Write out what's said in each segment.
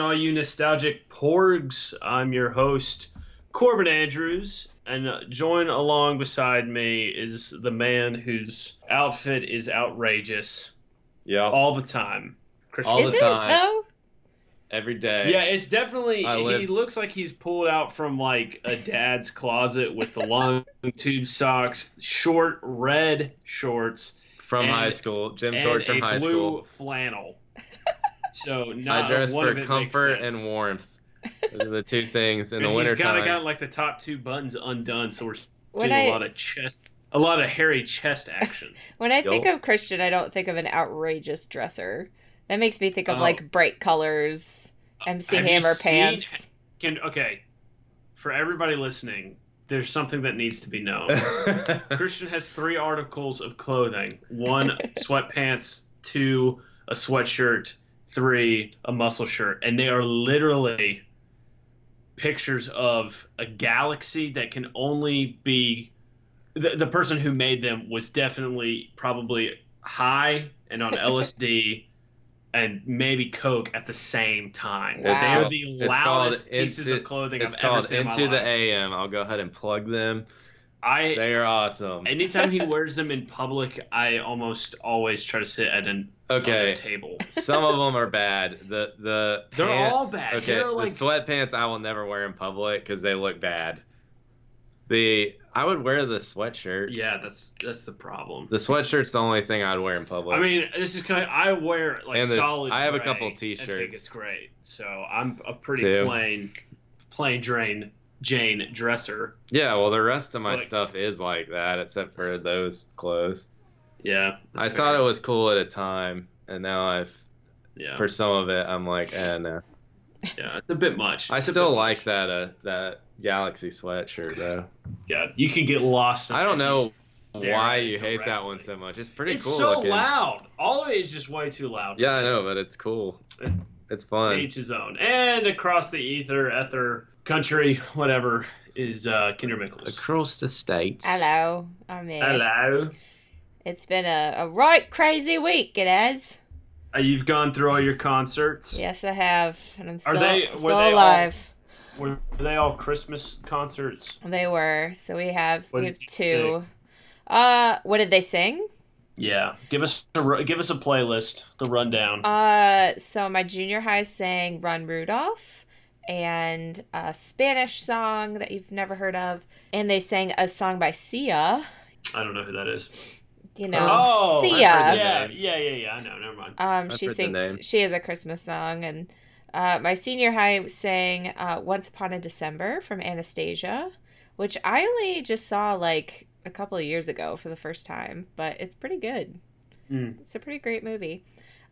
What's going on, all you nostalgic porgs? I'm your host, Corbin Andrews, and uh, join along beside me is the man whose outfit is outrageous Yeah, all the time. Christian. All Is the it time. though? every day. Yeah, it's definitely. I He live- looks like he's pulled out from like a dad's closet with the long tube socks, short red shorts, from and- high school, gym shorts from high blue school. flannel. So I not dress one for of it makes comfort and warmth. Those are the two things in And the he's kind of got like the top two buttons undone, so we're When doing I a lot of chest, a lot of hairy chest action. when I think of Christian, I don't think of an outrageous dresser. That makes me think of Oh. like bright colors, MC Have you Hammer seen- pants. Can okay, for everybody listening, there's something that needs to be known. Christian has three articles of clothing: one sweatpants, two a sweatshirt, three a muscle shirt, and they are literally pictures of a galaxy that can only be. The, the person who made them was definitely probably high and on LSD and maybe coke at the same time. It's They are the it's called loudest pieces Into- of clothing it's I've ever called seen in my Into the. AM. I'll go ahead and plug them. I They are awesome. Anytime he wears them in public, I almost always try to sit at an Okay, table. some of them are bad. The the They're pants- all bad. Okay, They're the like- sweatpants I will never wear in public because they look bad. The I would wear the sweatshirt. Yeah, that's that's the problem. The sweatshirt's the only thing I'd wear in public. I mean, this is kind of, I wear like And the- solid. I have a couple t-shirts. I think it's great, so I'm a pretty Too. plain, plain drain Jane dresser. yeah, well, the rest of my Like- stuff is like that, except for those clothes. Yeah, I thought it was cool at a time, and now I've Yeah, for some of it, I'm like, eh, no. yeah, it's a bit much. I It's still like much. that uh, that Galaxy sweatshirt though. Yeah, you can get lost. in I don't know why you hate that one so much. It's pretty It's cool so looking. loud. All of it is just way too loud. Yeah, I know, but it's cool. It's to fun. each his own. And across the ether, ether, country, whatever, is uh, Kendra Mickles. Across the states. Hello, I'm here. Hello. It's been a, a right crazy week, it has. Uh, you've gone through all your concerts. Yes, I have, and I'm still, they- were still they all- alive. Were they all Christmas concerts? They were. So we have What we have you two. Uh, what did they sing? Yeah. Give us a give us a playlist, the rundown. Uh, so my junior high sang "Run Rudolph" and a Spanish song that you've never heard of, and they sang a song by Sia. I don't know who that is. You know, oh, Sia. Yeah, yeah, yeah, yeah, I know. Never mind. Um, I've she heard the name. She has a Christmas song, and uh, my senior high sang uh, "Once Upon a December" from Anastasia, which I only just saw like a couple of years ago for the first time, but it's pretty good. Mm. It's a pretty great movie.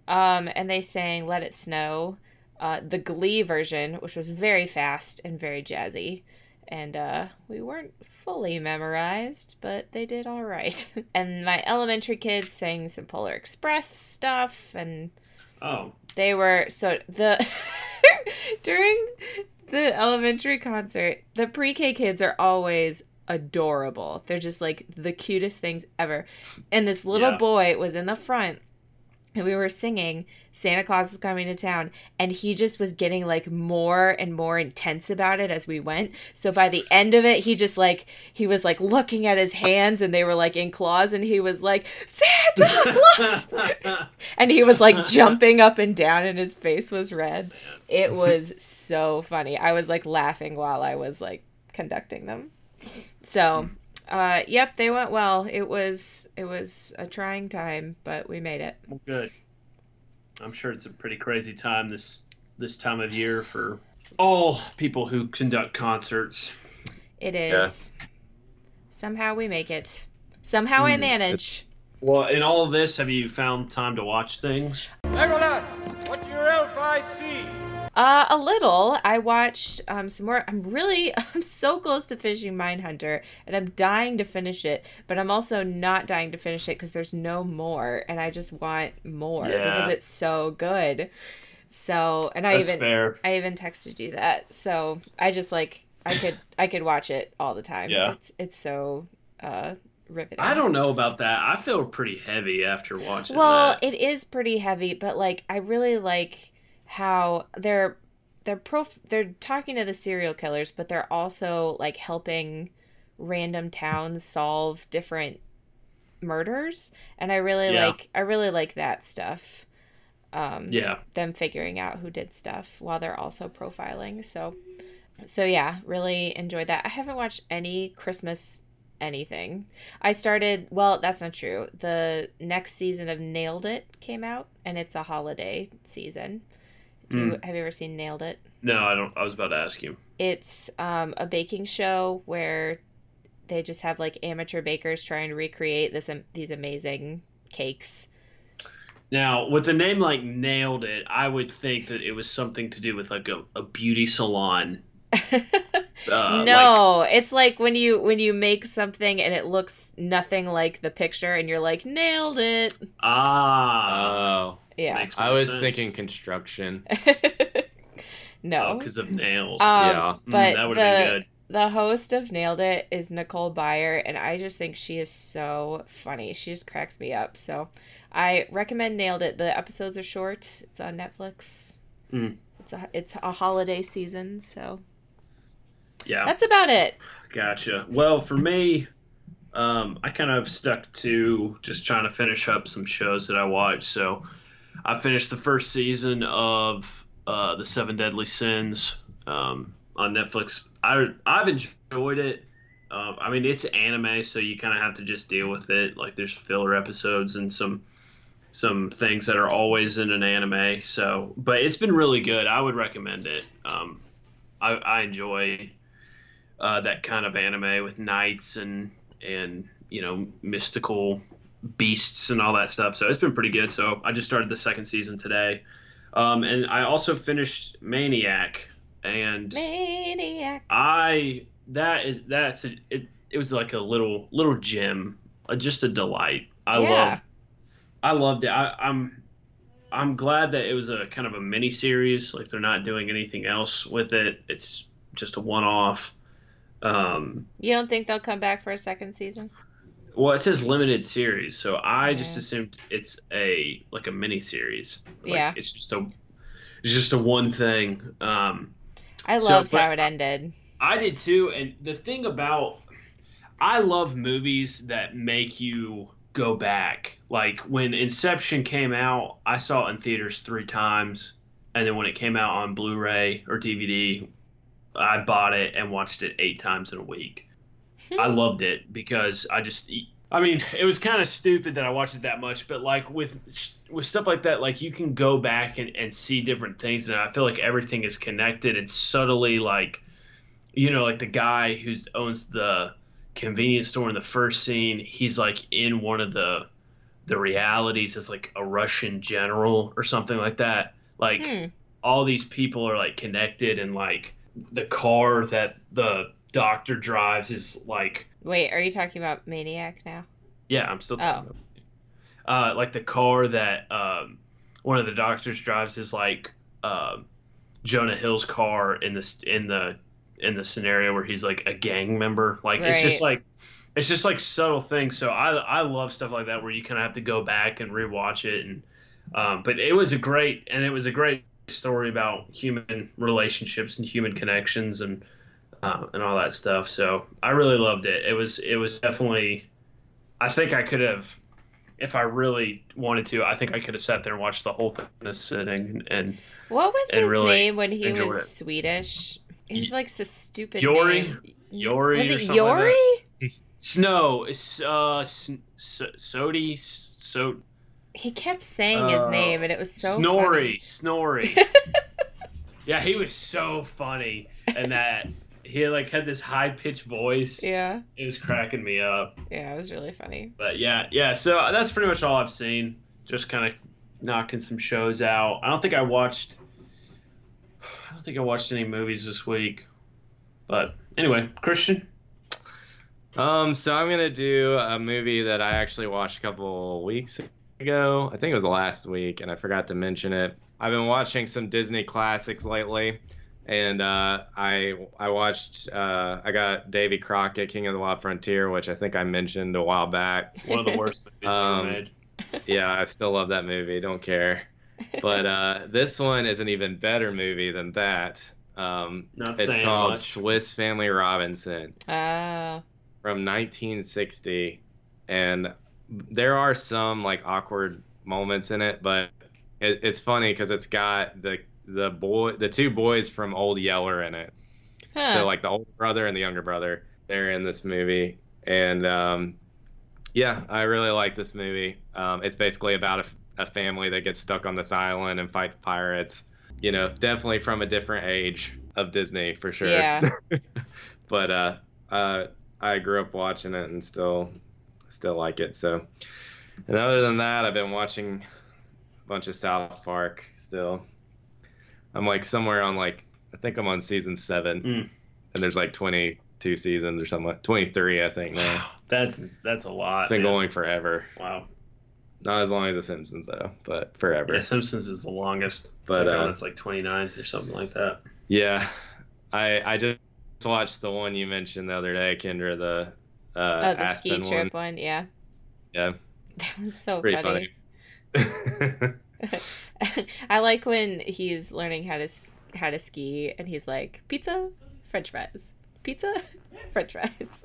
Um, and they sang "Let It Snow," uh, the Glee version, which was very fast and very jazzy. And uh, we weren't fully memorized, but they did all right. and my elementary kids sang some Polar Express stuff, and Oh, they were so the during the elementary concert, the pre-K kids are always adorable. They're just like the cutest things ever. And this little Yeah. boy was in the front and we were singing Santa Claus is coming to town and he just was getting like more and more intense about it as we went. So by the end of it he just like he was like looking at his hands and they were like in claws and he was like Santa Claus and he was like jumping up and down and his face was red. It was so funny. I was like laughing while I was like conducting them. So, uh yep, they went well. It was it was a trying time, but we made it. well, good. I'm sure it's a pretty crazy time this this time of year for all people who conduct concerts. It is. Somehow we make it. Somehow I Mm. manage. Well, in all of this, have you found time to watch things? Legolas, what do your elf eyes see? Uh, a little. I watched um some more. I'm really, I'm so close to finishing Mindhunter, and I'm dying to finish it. But I'm also not dying to finish it because there's no more, and I just want more Yeah. because it's so good. So, and I That's even, fair. I even texted you that. So I just like, I could, I could watch it all the time. Yeah. It's, it's so, uh, riveting. I don't know about that. I feel pretty heavy after watching Well, that. it is pretty heavy, but like I really like how they're they're prof- they're talking to the serial killers, but they're also like helping random towns solve different murders, and I really Yeah. like I really like that stuff. Um, Yeah. them figuring out who did stuff while they're also profiling. So, so yeah, really enjoyed that. I haven't watched any Christmas anything. I started. Well, that's not true. The next season of Nailed It came out, and it's a holiday season. Do you, have you ever seen Nailed It? No, I don't. I was about to ask you. It's um, a baking show where they just have like amateur bakers trying to recreate this these amazing cakes. Now, with a name like Nailed It, I would think that it was something to do with like a, a beauty salon. Uh, no, it's like when you when you make something and it looks nothing like the picture, and you're like, nailed it. Ah. Oh, Yeah. I was sense. thinking construction. no. because of nails. Um, yeah. Mm, but that would the good. the host of Nailed It is Nicole Byer, and I just think she is so funny. She just cracks me up. So I recommend Nailed It. The episodes are short. It's on Netflix. Mm. It's a it's a holiday season, so Yeah. that's about it. Gotcha. Well, for me, um, I kind of stuck to just trying to finish up some shows that I watched. So I finished the first season of uh, the Seven Deadly Sins um, on Netflix. I I've enjoyed it. Uh, I mean, it's anime, so you kind of have to just deal with it. Like, there's filler episodes and some some things that are always in an anime. So, but it's been really good. I would recommend it. Um, I, I enjoy uh, that kind of anime with knights and and you know mystical beasts and all that stuff. So it's been pretty good. So I just started the second season today, um, and I also finished Maniac, and Maniac. I that is that's a, it. It was like a little little gem, uh, just a delight. I Yeah. loved I loved it. I, I'm I'm glad that it was a kind of a mini series. Like they're not doing anything else with it. It's just a one off. Um, You don't think they'll come back for a second season? well, it says limited series, so I just assumed it's a like a mini series. Like, Yeah. it's just a it's just a one thing. Um, I So, loved but- how it ended. I did too, and the thing about I love movies that make you go back. Like when Inception came out, I saw it in theaters three times, and then when it came out on Blu-ray or DVD, I bought it and watched it eight times in a week. I loved it because I just I mean, it was kind of stupid that I watched it that much, but like with with stuff like that, like you can go back and, and see different things, and I feel like everything is connected. It's subtly like, you know, like the guy who owns the convenience store in the first scene, he's like in one of the the realities as like a Russian general or something like that. Like Hmm. all these people are like connected, and like the car that the doctor drives is like Wait, are you talking about Maniac now? yeah, I'm still talking Oh. about uh, like the car that um, one of the doctors drives is like um Jonah Hill's car in this in the in the scenario where he's like a gang member. Like it's just like it's just like subtle things. So I I love stuff like that where you kind of have to go back and rewatch it. And um, but it was a great and it was a great story about human relationships and human connections and uh, and all that stuff. So I really loved it. It was it was definitely. I think I could have, if I really wanted to, I think I could have sat there and watched the whole thing in a sitting. And What was And his really name when he was it. Swedish? He's like so stupid. Yori? name. Yori Was it something like Yori? Snow, it's uh, Sodi, so He kept saying his Uh, name, and it was so Snorri, Snorri. yeah, he was so funny, and that he like had this high pitched voice. Yeah, It was cracking me up. yeah, it was really funny. But yeah, yeah. So that's pretty much all I've seen. Just kind of knocking some shows out. I don't think I watched. I don't think I watched any movies this week. But anyway, Christian. Um, so I'm gonna do a movie that I actually watched a couple weeks ago. I think it was last week, and I forgot to mention it. I've been watching some Disney classics lately, and uh, I I watched uh, I got Davy Crockett, King of the Wild Frontier, which I think I mentioned a while back. One of the worst movies Um, ever made. yeah, I still love that movie. Don't care. but uh, this one is an even better movie than that. Um, Not it's called much. Swiss Family Robinson Oh. from 1960, and there are some like awkward moments in it, but it, it's funny because it's got the the boy, the two boys from Old Yeller in it. Huh. So like the older brother and the younger brother, they're in this movie, and um, yeah, I really like this movie. Um, it's basically about a, a family that gets stuck on this island and fights pirates. You know, definitely from a different age of Disney for sure. Yeah. but uh, uh, I grew up watching it and still still like it. So, and other than that, I've been watching a bunch of South Park still. I'm like somewhere on like I think I'm on season seven, Mm. and there's like 22 seasons or something. 23, I think now. That's that's a lot. It's been man. going forever. Wow. Not as long as The Simpsons though, but forever. Yeah, Simpsons is the longest. But, But uh, it's like 29th or something like that. Yeah, I I just watched the one you mentioned the other day, Kendra. The uh, oh, the Aspen ski trip one. one. Yeah. Yeah, That was so pretty funny. funny. I like when he's learning how to how to ski and he's like pizza, French fries, pizza, French fries.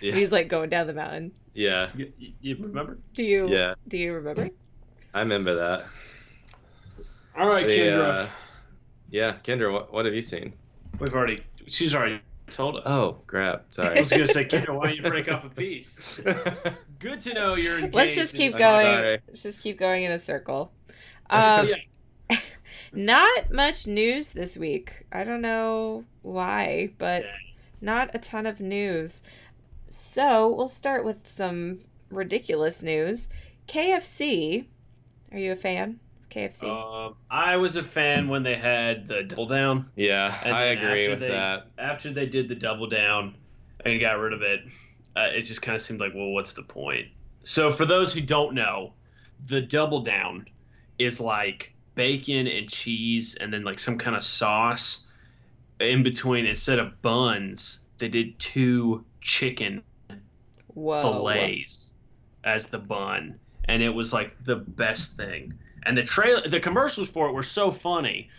yeah, He's like going down the mountain. yeah, You, you remember? Do you? yeah. Do you remember? I remember that. All right, The, Kendra. uh, yeah, Kendra, what what have you seen? We've already. She's already told us. Oh, crap! Sorry. I was gonna say, Kendra, why don't you break off a piece? Good to know you're engaged. Let's just keep going. sorry. Let's just keep going in a circle. Um, Yeah. not much news this week. I don't know why, but Okay. not a ton of news. So we'll start with some ridiculous news. KFC. Are you a fan of KFC? Um, I was a fan when they had the double down. yeah, And I agree with they- that. After they did the double down and got rid of it, uh, it just kind of seemed like, well, what's the point? So, for those who don't know, the double down is like bacon and cheese and then like some kind of sauce in between. Instead of buns, they did two chicken Whoa. fillets as the bun, and it was like the best thing. And the trailer, the commercials for it were so funny.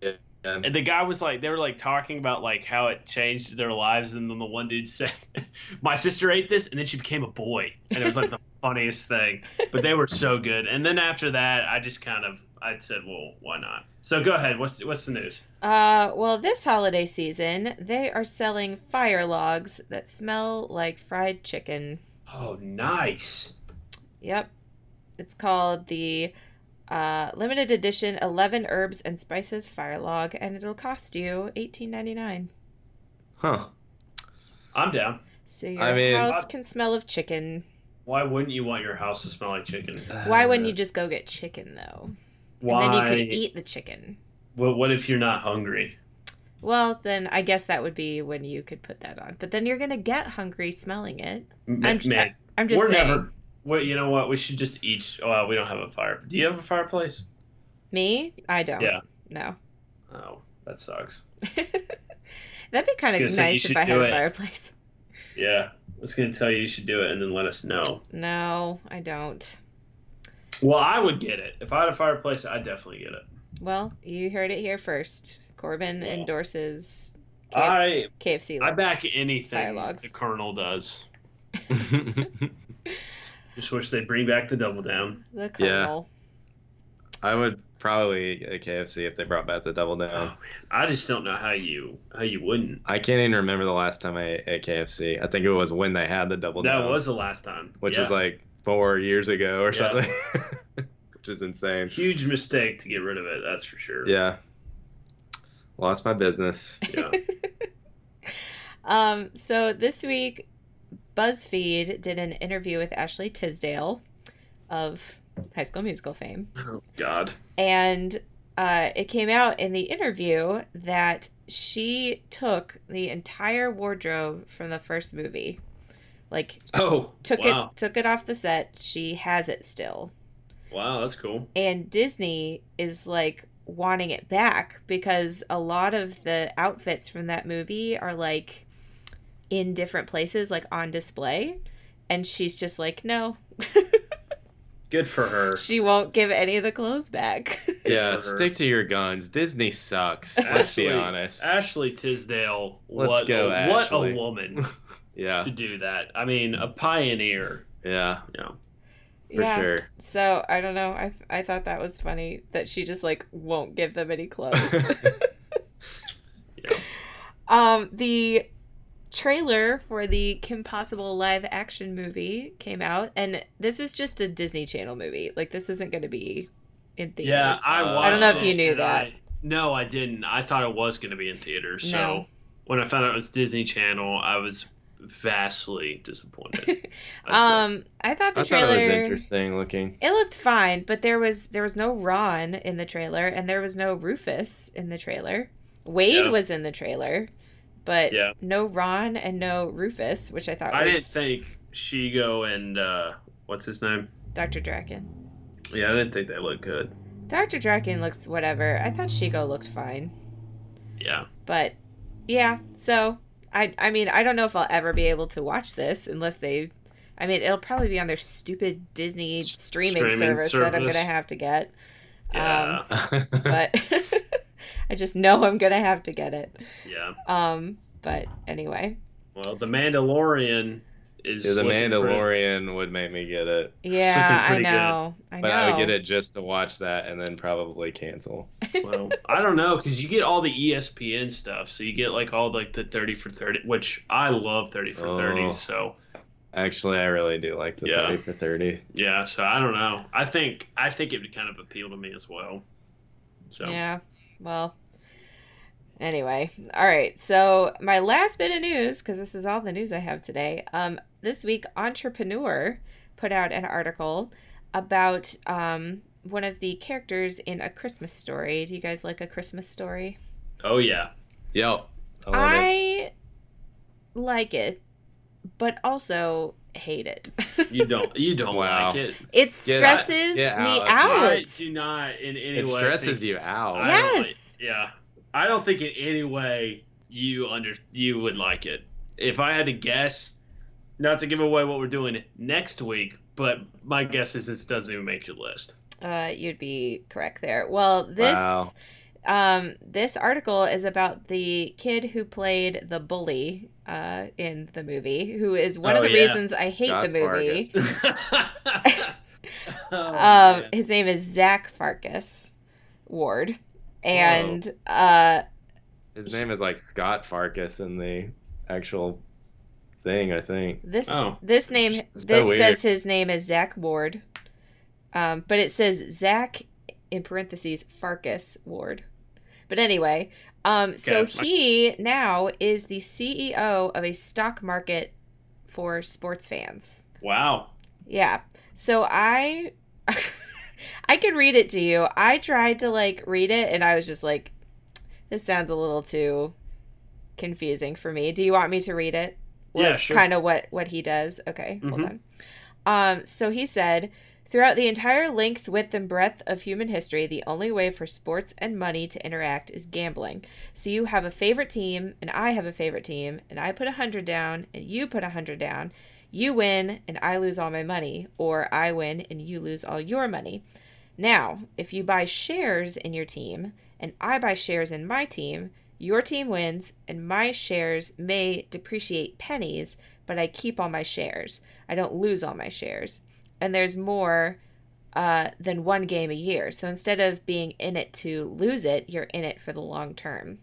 Yeah. And the guy was like, they were like talking about like how it changed their lives, and then the one dude said, "My sister ate this, and then she became a boy," and it was like the funniest thing. But they were so good. And then after that, I just kind of, I said, "Well, why not?" So go ahead. What's what's the news? Uh, well, this holiday season, they are selling fire logs that smell like fried chicken. Oh, nice. Yep. It's called the uh, limited edition 11 herbs and spices fire log, and it'll cost you $18.99. Huh? I'm down. So your I mean- house can smell of chicken. Why wouldn't you want your house to smell like chicken? Why wouldn't you just go get chicken, though? Why? And then you could eat the chicken. What, what if you're not hungry? Well, then I guess that would be when you could put that on. But then you're going to get hungry smelling it. M- I'm, Man, I'm just we're saying. never. Well, you know what? We should just each. Oh, well, we don't have a fire. Do you have a fireplace? Me? I don't. Yeah. No. Oh, that sucks. That'd be kind of was gonna say, you nice if I had a fireplace. Yeah, I was gonna tell you you should do it and then let us know. No, I don't. Well, I would get it if I had a fireplace. I'd definitely get it. Well, you heard it here first. Corbin Well, endorses K- I KFC. I back anything the Colonel does. Just wish they'd bring back the double down. the Colonel. I would probably get a KFC if they brought back the double down. I just don't know how you how you wouldn't. I can't even remember the last time I ate KFC. I think it was when they had the double That down, That was the last time. which Yeah. is like four years ago or Yeah. something, which is insane. huge mistake to get rid of it. That's for sure. Yeah, lost my business. Yeah. Um, so this week, BuzzFeed did an interview with Ashley Tisdale of High School Musical fame. oh God. And uh, it came out in the interview that she took the entire wardrobe from the first movie. Like Oh. took wow. it took it off the set. She has it still. Wow, that's cool. And Disney is like wanting it back because a lot of the outfits from that movie are like in different places like on display and she's just like no. Good for her. She won't give any of the clothes back. Yeah, stick to your guns. Disney sucks. Let's be honest. Ashley Tisdale. Let's what go, a, what Ashley. a woman Yeah, to do that. I mean, a pioneer. yeah, You know. for yeah. sure. So I don't know. I, I thought that was funny that she just like won't give them any clothes. Yeah. Um, the trailer for the Kim Possible live action movie came out, and this is just a Disney Channel movie. Like this isn't going to be in theaters. Yeah, I watched I don't know if you knew that. I- no, I didn't. I thought it was going to be in theaters. So No. when I found out it was Disney Channel, I was vastly disappointed. I'd um, I thought the I thought trailer. it was interesting looking. It looked fine, but there was there was no Ron in the trailer, and there was no Rufus in the trailer. Wade Yeah. was in the trailer, but Yeah. no Ron and no Rufus, which I thought I was didn't think Shego and uh, what's his name? Dr. Drakken. Yeah, I didn't think they looked good. Dr. Drakken looks whatever. I thought Shego looked fine, Yeah. but yeah. So I I mean I don't know if I'll ever be able to watch this unless they. I mean, it'll probably be on their stupid Disney streaming, streaming service, that I'm gonna have to get. Yeah. Um, but I just know I'm gonna have to get it. yeah. Um, but anyway, Well, the Mandalorian is Yeah, the looking pretty- Mandalorian would make me get it, yeah, I pretty good. know, I know. but I would get it just to watch that and then probably cancel. well, I don't know because you get all the ESPN stuff, so you get like all like the thirty for thirty, which I love thirty for Oh. thirty. So Actually, I really do like the Yeah. 30 for 30. yeah, so I don't know. I think I think it would kind of appeal to me as well. So Yeah. Well. Anyway, all right. So my last bit of news, because this is all the news I have today. Um, this week, Entrepreneur put out an article about um one of the characters in A Christmas Story. Do you guys like A Christmas Story? oh yeah, Yo, I. I like it, but also hate it. you don't you don't Wow. like it. it Get stresses get me out. out. I do not in any It way. stresses think- you out. I don't like- Yes. yeah, I don't think in any way you under you would like it. If I had to guess, not to give away what we're doing next week, but my guess is this doesn't even make your list. Uh, you'd be correct there. Well, this Wow. Um this article is about the kid who played the bully uh in the movie, who is one of Oh, the yeah. reasons I hate Scott the movie. Oh, Um, his name is Zach Farkus Ward, and uh, His name is like Scott Farkus in the actual thing, I think. this Oh. this name So this weird. says his name is Zach Ward, um, but it says Zach in parentheses Farkus Ward. But anyway, um, so Okay. he now is the CEO of a stock market for sports fans. wow. Yeah. So I I can read it to you. I tried to like read it and I was just like this sounds a little too confusing for me. Do you want me to read it? Yeah, sure. Kind of what what he does. Okay, hold Mhm. on. Um so he said Throughout the entire length, width, and breadth of human history, the only way for sports and money to interact is gambling. So you have a favorite team, and I have a favorite team, and I put a hundred down, and you put a hundred down. You win, and I lose all my money, or I win, and you lose all your money. Now, if you buy shares in your team, and I buy shares in my team, your team wins, and my shares may depreciate pennies, but I keep all my shares. I don't lose all my shares. And there's more uh, than one game a year. So instead of being in it to lose it, you're in it for the long term.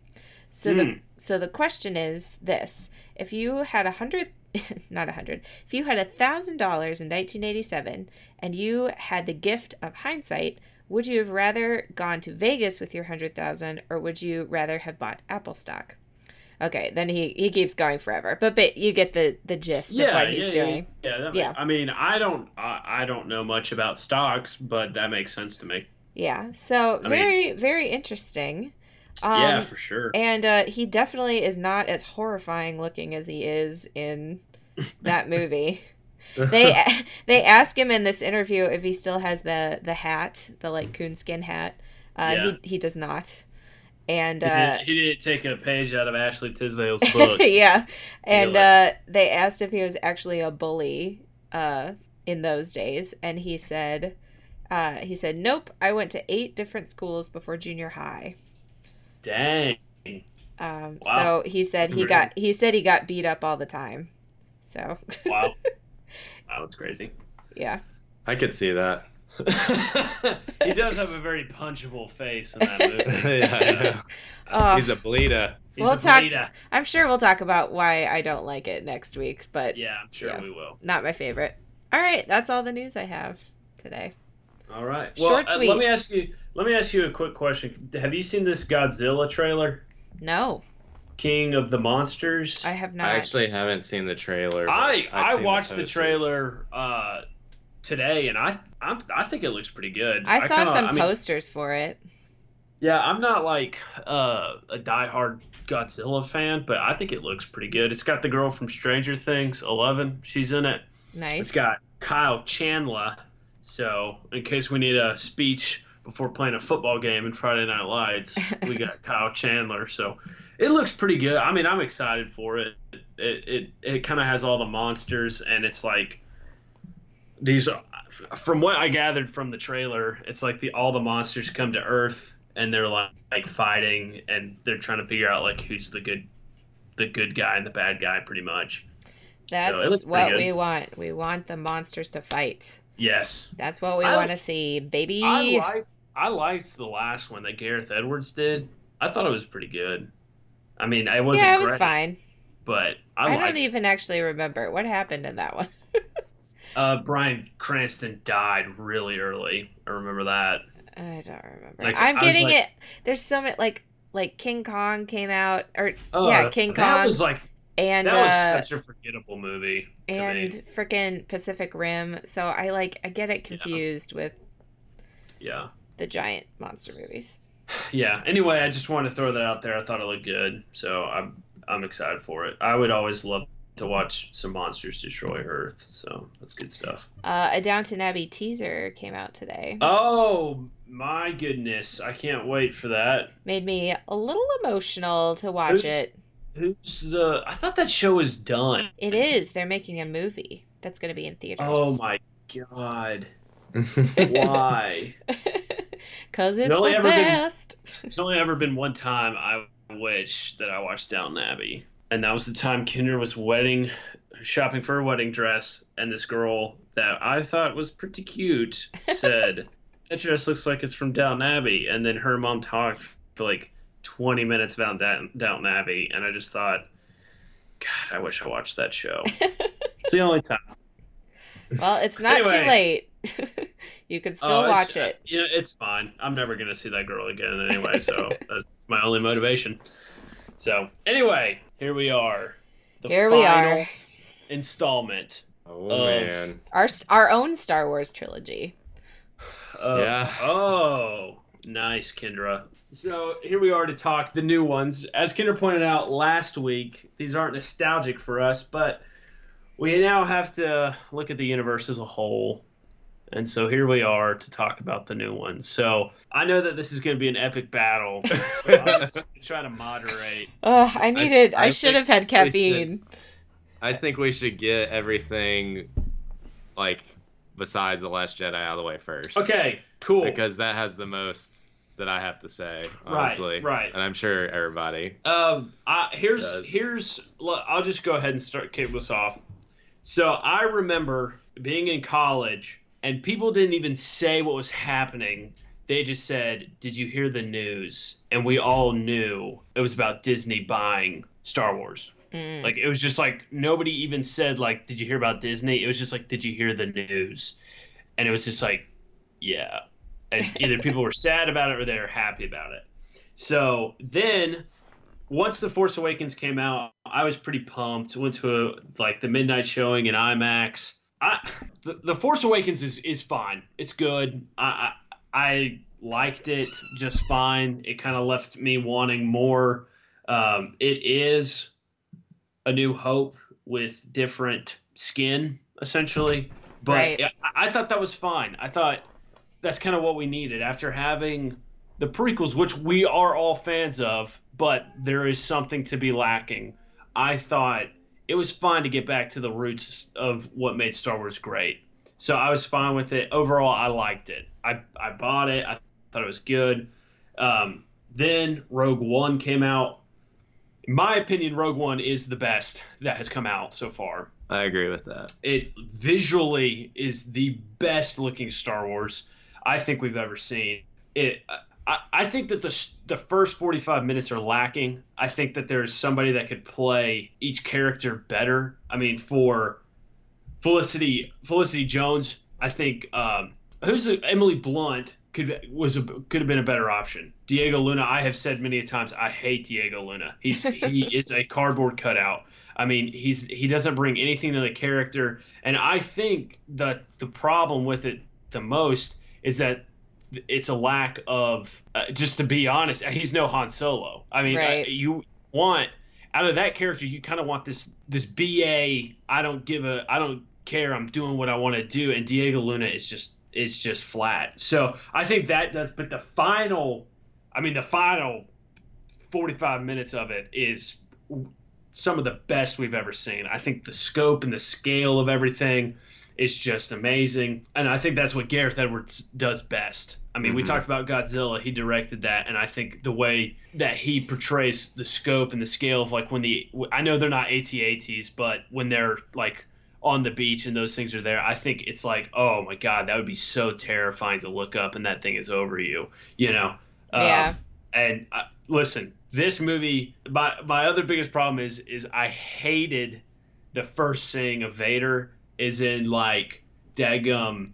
So the Hmm. so the question is this: If you had a hundred, not a hundred, if you had a thousand dollars in 1987 and you had the gift of hindsight, would you have rather gone to Vegas with your hundred thousand, or would you rather have bought Apple stock? Okay, then he he keeps going forever, but, but you get the the gist of what he's yeah, doing. Yeah, that Yeah. ma- I mean, I don't, I, I don't know much about stocks, but that makes sense to me. Yeah, so I mean- very very interesting. Um, yeah, for sure. and uh, he definitely is not as horrifying looking as he is in that movie. they they ask him in this interview if he still has the the hat, the like coonskin hat. Uh, Yeah. He he does not, and he, uh, didn't, he didn't take a page out of Ashley Tisdale's book. yeah, and Steal uh, they asked if he was actually a bully uh, in those days, and he said, uh, he said, "Nope, I went to eight different schools before junior high." Dang. Um, Wow. So he said he got he said he got beat up all the time. So Wow. wow, that's crazy. yeah, I could see that. he does have a very punchable face in that movie. yeah, I know. Oh, He's a bleeder. He's We'll a talk- bleeder. I'm sure we'll talk about why I don't like it next week, but Yeah, I'm sure Yeah. we will. not my favorite. All right, that's all the news I have today. All right. Well, Short, uh, let me ask you. Let me ask you a quick question. Have you seen this Godzilla trailer, No, King of the Monsters? I have not. I actually haven't seen the trailer. I I've I seen watched the, posters. trailer uh, today, and I I'm, I think it looks pretty good. I saw kinda- some I mean, posters for it. Yeah, I'm not like uh, a diehard Godzilla fan, but I think it looks pretty good. It's got the girl from Stranger Things, Eleven. She's in it. Nice. It's got Kyle Chandler. So, in case we need a speech before playing a football game in Friday Night Lights, we got Kyle Chandler. So, it looks pretty good. I mean, I'm excited for it. It it, it kind of has all the monsters, and it's like these. From what I gathered from the trailer, it's like the all the monsters come to Earth and they're like, like fighting, and they're trying to figure out like who's the good, the good guy and the bad guy, pretty much. That's pretty what we want. We want the monsters to fight. Yes. That's what we want to see, baby. I like I liked the last one that Gareth Edwards did. I thought it was pretty good. I mean, it wasn't yeah, it was great, fine. but I, I, don't even actually remember what happened in that one. Uh, Bryan Cranston died really early. I remember that. I don't remember. Like, I'm getting like- it. There's so many like like King Kong came out, or Oh, yeah, King that Kong was like and that was uh, such a forgettable movie to and frickin' Pacific Rim. So I like I get it Yeah. confused with Yeah, the giant monster movies. yeah. Anyway, I just wanted to throw that out there. I thought it looked good, so I'm I'm excited for it. I would always love to watch some monsters destroy Earth, so that's good stuff. Uh, a Downton Abbey teaser came out today. Oh my goodness, I can't wait for that. Made me a little emotional to watch Who's- it. Who's the? I thought that show was done. It is. They're making a movie that's going to be in theaters. Oh my god! Why? Because it's only the ever been- best. There's only ever been one time I wish that I watched Downton Abbey, and that was the time Kendra was wedding, shopping for a wedding dress, and this girl that I thought was pretty cute said, "That dress looks like it's from Downton Abbey," and then her mom talked for like 20 minutes about Down- Downton Abbey, and I just thought, God, I wish I watched that show. it's the only time. Well, it's not too late. you can oh, still Oh, watch it. Uh, yeah, it's fine. I'm never gonna see that girl again anyway, so that's my only motivation. So anyway, here we are. The Here we final are. Installment. oh Of- man. Our our own Star Wars trilogy. Of, Yeah. Oh, nice, Kendra. So here we are to talk the new ones. As Kendra pointed out last week, these aren't nostalgic for us, but we now have to look at the universe as a whole. And so here we are to talk about the new ones. So I know that this is going to be an epic battle. So I'm just gonna try to moderate. Ugh, I needed. I, I should have had we should- caffeine. I think we should get everything like besides the Last Jedi out of the way first. Okay, cool. Because that has the most that I have to say, honestly. right. And I'm sure everybody. Um, I, here's Does. here's. look, I'll just go ahead and start kick this off. So I remember being in college, and people didn't even say what was happening. They just said, "Did you hear the news?" And we all knew it was about Disney buying Star Wars. Mm. Like it was just like nobody even said like, "Did you hear about Disney?" It was just like, "Did you hear the news?" And it was just like, "Yeah." And either people were sad about it or they were happy about it. So then, once the Force Awakens came out, I was pretty pumped. Went to a, like the midnight showing in IMAX. I the, the Force Awakens is is fine. It's good. I I, I liked it just fine. It kind of left me wanting more. Um, it is a new hope with different skin essentially but Right. I, I thought that was fine i thought that's kind of what we needed after having the prequels which we are all fans of but there is something to be lacking i thought it was fine to get back to the roots of what made star wars great So I was fine with it. Overall, I liked it. I, I bought it. I thought it was good. Um, then Rogue One came out. In my opinion, Rogue One is the best that has come out so far. I agree with that. It visually is the best looking Star Wars I think we've ever seen. It. I, I think that the the first 45 minutes are lacking. I think that there's somebody that could play each character better. I mean, for Felicity Felicity Jones, I think um, who's the, Emily Blunt could was a, could have been a better option. Diego Luna, I have said many times, I hate Diego Luna. He's he is a cardboard cutout. I mean, he's he doesn't bring anything to the character, and I think that the problem with it the most is that it's a lack of uh, just to be honest, he's no Han Solo. I mean, Right. uh, you want out of that character, you kind of want this this BA. I don't give a I don't care. I'm doing what I want to do, and Diego Luna is just is just flat. So I think that does. But the final, I mean, the final 45 minutes of it is some of the best we've ever seen. I think the scope and the scale of everything is just amazing. And I think that's what Gareth Edwards does best. I mean, we Mhm. talked about Godzilla, he directed that, and I think the way that he portrays the scope and the scale of like when the I know they're not AT-ATs, but when they're like on the beach and those things are there, I think it's like, oh my god, that would be so terrifying to look up and that thing is over you, you know? Um, Yeah. and uh, listen, this movie, my my other biggest problem is is I hated the first seeing of Vader is in like Dagum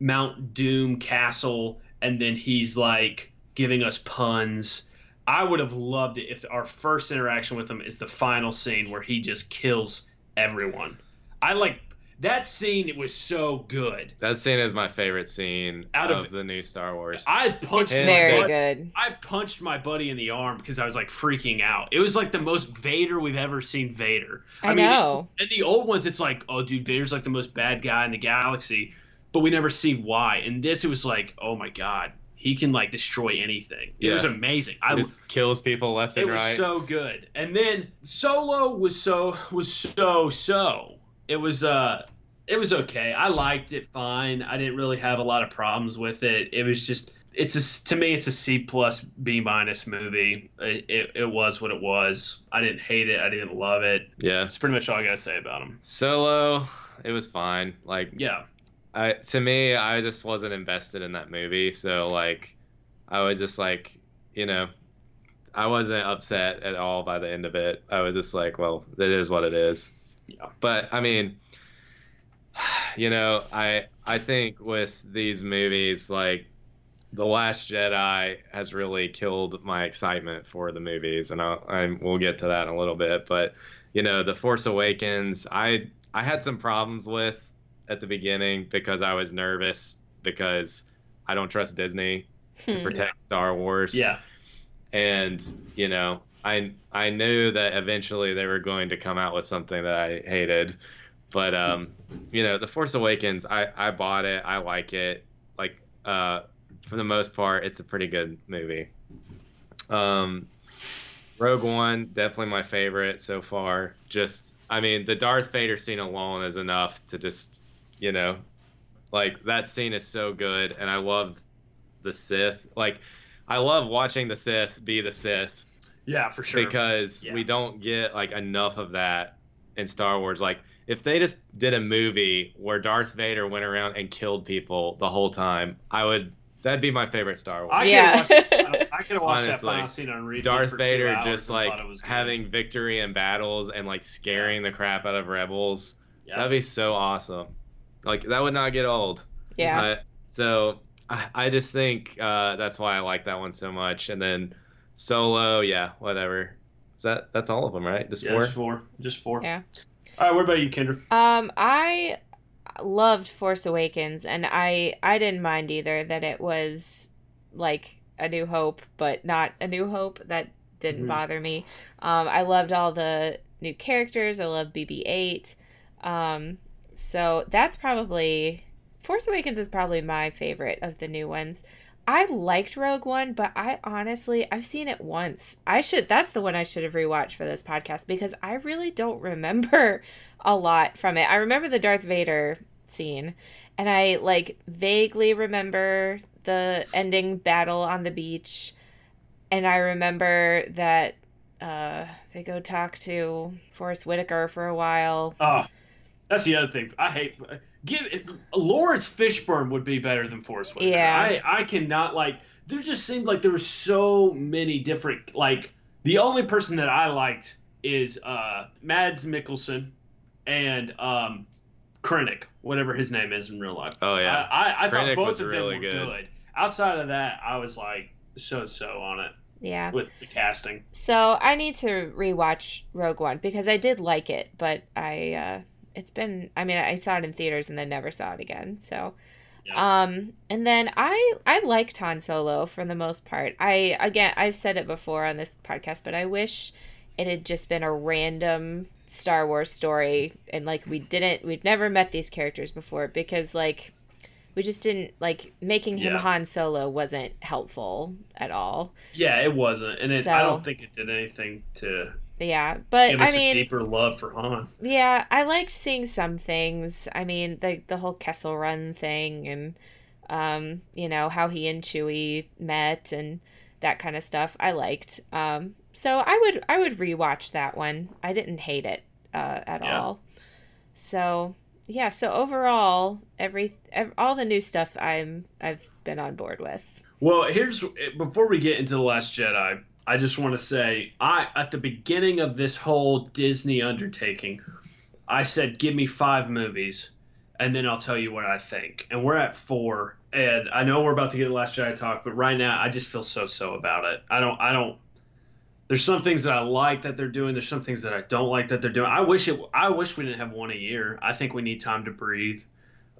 Mount Doom Castle, and then he's like giving us puns. I would have loved it if our first interaction with him is the final scene where he just kills everyone. I like that scene. It was so good. That scene is my favorite scene Out of, of- the new Star Wars. I punched It's Hands my very down. good. I punched my buddy in the arm because I was like freaking out. It was like the most Vader we've ever seen Vader. I, mean, know. And the old ones, it's like, oh, dude, Vader's like the most bad guy in the galaxy, but we never see why. And this, it was like, oh my god, he can like destroy anything. Yeah. It was amazing. I just kills people left and right. it was so good. And then Solo was so was so so. It was uh it was okay. I liked it fine. I didn't really have a lot of problems with it. It was just it's a, to me it's a C plus B minus movie. It, it, it was what it was. I didn't hate it. I didn't love it. yeah. That's pretty much all I gotta say about him. Solo, it was fine. Like Yeah. I to me, I just wasn't invested in that movie, so like I was just like, you know, I wasn't upset at all by the end of it. I was just like, well, it is what it is. Yeah. But I mean, you know, I I think with these movies like the Last Jedi has really killed my excitement for the movies, and I'll, I we'll get to that in a little bit. But you know, the Force Awakens, I I had some problems with at the beginning because I was nervous because I don't trust Disney to Hmm. protect Star Wars. Yeah. And you know, I I knew that eventually they were going to come out with something that I hated. But um, you know, The Force Awakens, I I bought it. I like it. Like uh, for the most part, it's a pretty good movie. Um, Rogue One, definitely my favorite so far. Just, I mean, the Darth Vader scene alone is enough to just, you know, like that scene is so good, and I love the Sith. Like, I love watching the Sith be the Sith Yeah, for sure. because Yeah. we don't get like enough of that in Star Wars. Like, if they just did a movie where Darth Vader went around and killed people the whole time, I would. That'd be my favorite Star Wars. I Yeah. could have watched, I could have watched that Honestly, final scene on repeat Darth for two Vader hours just like thought it was good. having victory in battles and like scaring the crap out of rebels. Yeah. That'd be so awesome. Like that would not get old. yeah. Uh, so I, I just think uh, that's why I like that one so much. And then Solo, yeah, whatever. Is that that's all of them, right? Just Yeah, four. just four. Just four. Yeah. All right, what about you, Kendra? Um, I loved Force Awakens, and I I didn't mind either that it was like A New Hope, but not A New Hope. That didn't Mhm. bother me. Um, I loved all the new characters. I love BB-8. Um, so that's probably Force Awakens is probably my favorite of the new ones. I liked Rogue One, but I honestly I've seen it once. I should that's the one I should have rewatched for this podcast because I really don't remember a lot from it. I remember the Darth Vader scene, and I like vaguely remember the ending battle on the beach, and I remember that uh, they go talk to Forest Whitaker for a while. Oh, that's the other thing. I hate. Give Laurence Fishburne would be better than Forest Whitaker. Yeah. I I cannot like. There just seemed like there were so many different like. The only person that I liked is uh Mads Mikkelsen and um Krennic, whatever his name is in real life. Oh yeah. I, I, I thought both of really them were good. good. Outside of that, I was like so so on it Yeah. with the casting. So I need to rewatch Rogue One because I did like it, but I uh it's been I mean I saw it in theaters and then never saw it again. So Yeah. um and then I I liked Han Solo for the most part. I again I've said it before on this podcast, but I wish it had just been a random Star Wars story and like we didn't we'd never met these characters before because like we just didn't like making him Yeah. Han Solo wasn't helpful at all. Yeah, it wasn't, and it, I don't think it did anything to Yeah, but give us I mean a deeper love for Han. Yeah, I liked seeing some things. I mean, the the whole Kessel Run thing, and um, you know how he and Chewie met, and that kind of stuff. I liked. Um, so I would I would rewatch that one. I didn't hate it uh, at Yeah. all. So yeah, so overall, every, ev all the new stuff I'm I've been on board with. Well, here's before we get into the Last Jedi, I just want to say I at the beginning of this whole Disney undertaking, I said give me five movies, and then I'll tell you what I think. And we're at four, and I know we're about to get the Last Jedi talk, but right now I just feel so so about it. I don't I don't. There's some things that I like that they're doing. There's some things that I don't like that they're doing. I wish it. I wish we didn't have one a year. I think we need time to breathe,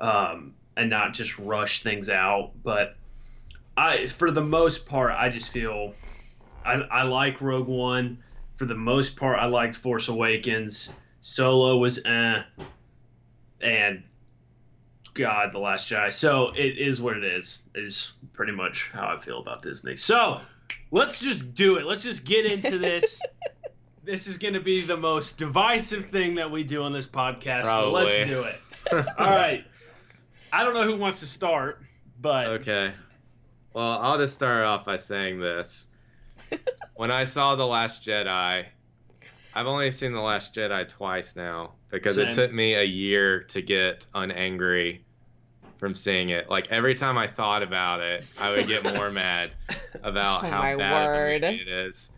um, and not just rush things out. But I, for the most part, I just feel I, I like Rogue One. For the most part, I liked Force Awakens. Solo was eh, and God, The Last Jedi. So it is what it is. Is pretty much how I feel about Disney. So let's just do it. Let's just get into this. this is going to be the most divisive thing that we do on this podcast. But let's do it. All right. I don't know who wants to start, but Okay. Well, I'll just start off by saying this. when I saw The Last Jedi, I've only seen The Last Jedi twice now because it took me a year to get unangry from seeing it. Like every time I thought about it, I would get more mad about Oh how bad word. it is.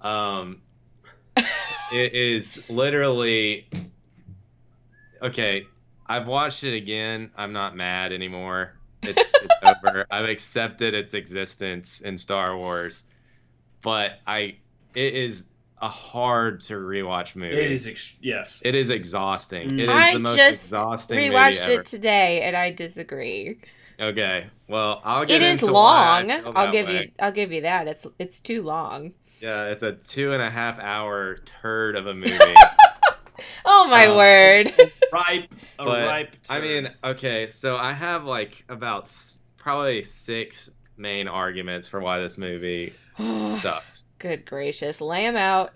Um, it is literally okay. I've watched it again. I'm not mad anymore. It's, it's over. I've accepted its existence in Star Wars, but I it is a hard to rewatch movie. it is ex- yes. It is exhausting. Mm. It is I the most just exhausting movie Rewatched ever. it today, and I disagree. Okay, well, I'll get It is into why I long. feel I'll give way. you. I'll give you that. It's it's too long. Yeah, it's a two and a half hour turd of a movie. Oh my Um, word! ripe, a But, ripe. I mean, okay, so I have like about s- probably six main arguments for why this movie sucks. Good gracious, lay 'em out.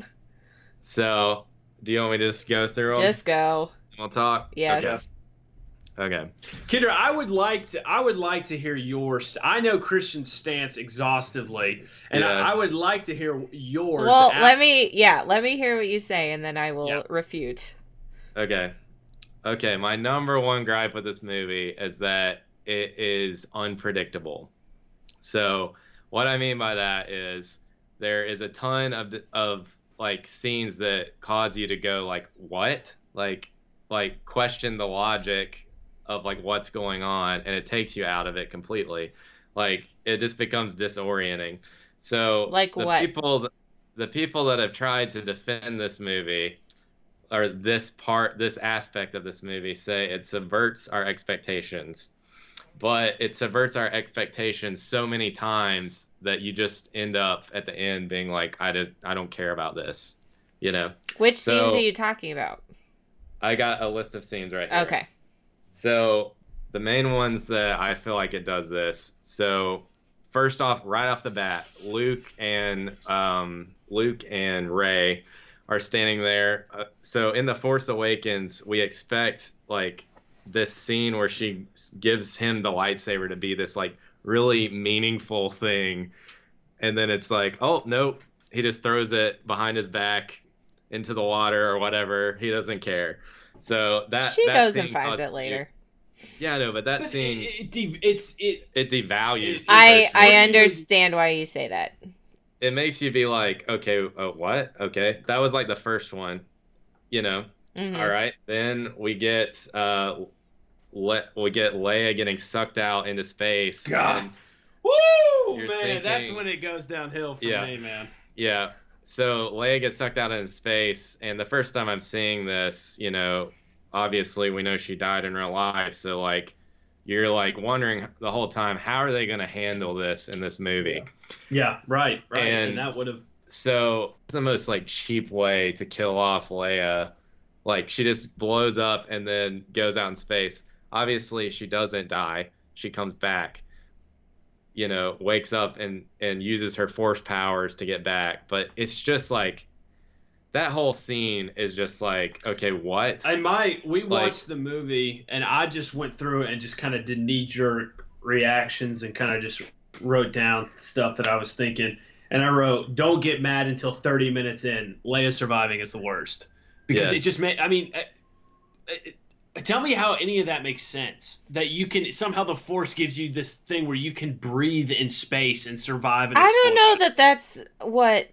So, do you want me to just go through them? Just go. We'll talk. Yes. Okay. okay. Kendra, I would like to. I would like to hear yours. I know Christian's stance exhaustively, and Yeah. I, I would like to hear yours. Well, af- let me. Yeah, let me hear what you say, and then I will Yeah. refute. Okay. Okay, my number one gripe with this movie is that it is unpredictable. So, what I mean by that is there is a ton of of like scenes that cause you to go like what? Like like question the logic of like what's going on and it takes you out of it completely. Like it just becomes disorienting. So, Like the what? people the people that have tried to defend this movie or this part this aspect of this movie say it subverts our expectations but it subverts our expectations so many times that you just end up at the end being like i just i don't care about this you know Which So- scenes are you talking about? i got a list of scenes right here Okay. so the main ones that I feel like it does this. So first off, right off the bat, Luke and um, Luke and Rey are standing there. Uh, so in the Force Awakens, we expect like this scene where she gives him the lightsaber to be this like really meaningful thing, and then it's like, oh nope, he just throws it behind his back into the water or whatever. He doesn't care. So that she that goes and finds it me- later. Yeah, no, but that But scene it, it, de- it's it. it devalues. It- I I understand why you say that. It makes you be like, okay, uh, what? Okay, that was like the first one, you know. Mhm. All right, then we get uh, le- we get Leia getting sucked out into space. God. and- Woo, man! That's when it goes downhill for Yeah. me, man. Yeah. So Leia gets sucked out into space, and the first time I'm seeing this, you know, obviously we know she died in real life, so like you're like wondering the whole time how are they going to handle this in this movie. Yeah, right, right. And, And- that would have. So it's the most like cheap way to kill off Leia. Like she just blows up and then goes out in space. Obviously she doesn't die. She comes back. You know, wakes up and and uses her force powers to get back. But it's just like that whole scene is just like, okay, what? And my we Like- watched the movie, and I just went through and just kind of did knee jerk reactions and kind of just wrote down stuff that I was thinking. And I wrote, "Don't get mad until 30 minutes in. Leia surviving is the worst because Yeah. it just made. I mean, uh, uh, tell me how any of that makes sense. That you can somehow the Force gives you this thing where you can breathe in space and survive. An I don't know that that's what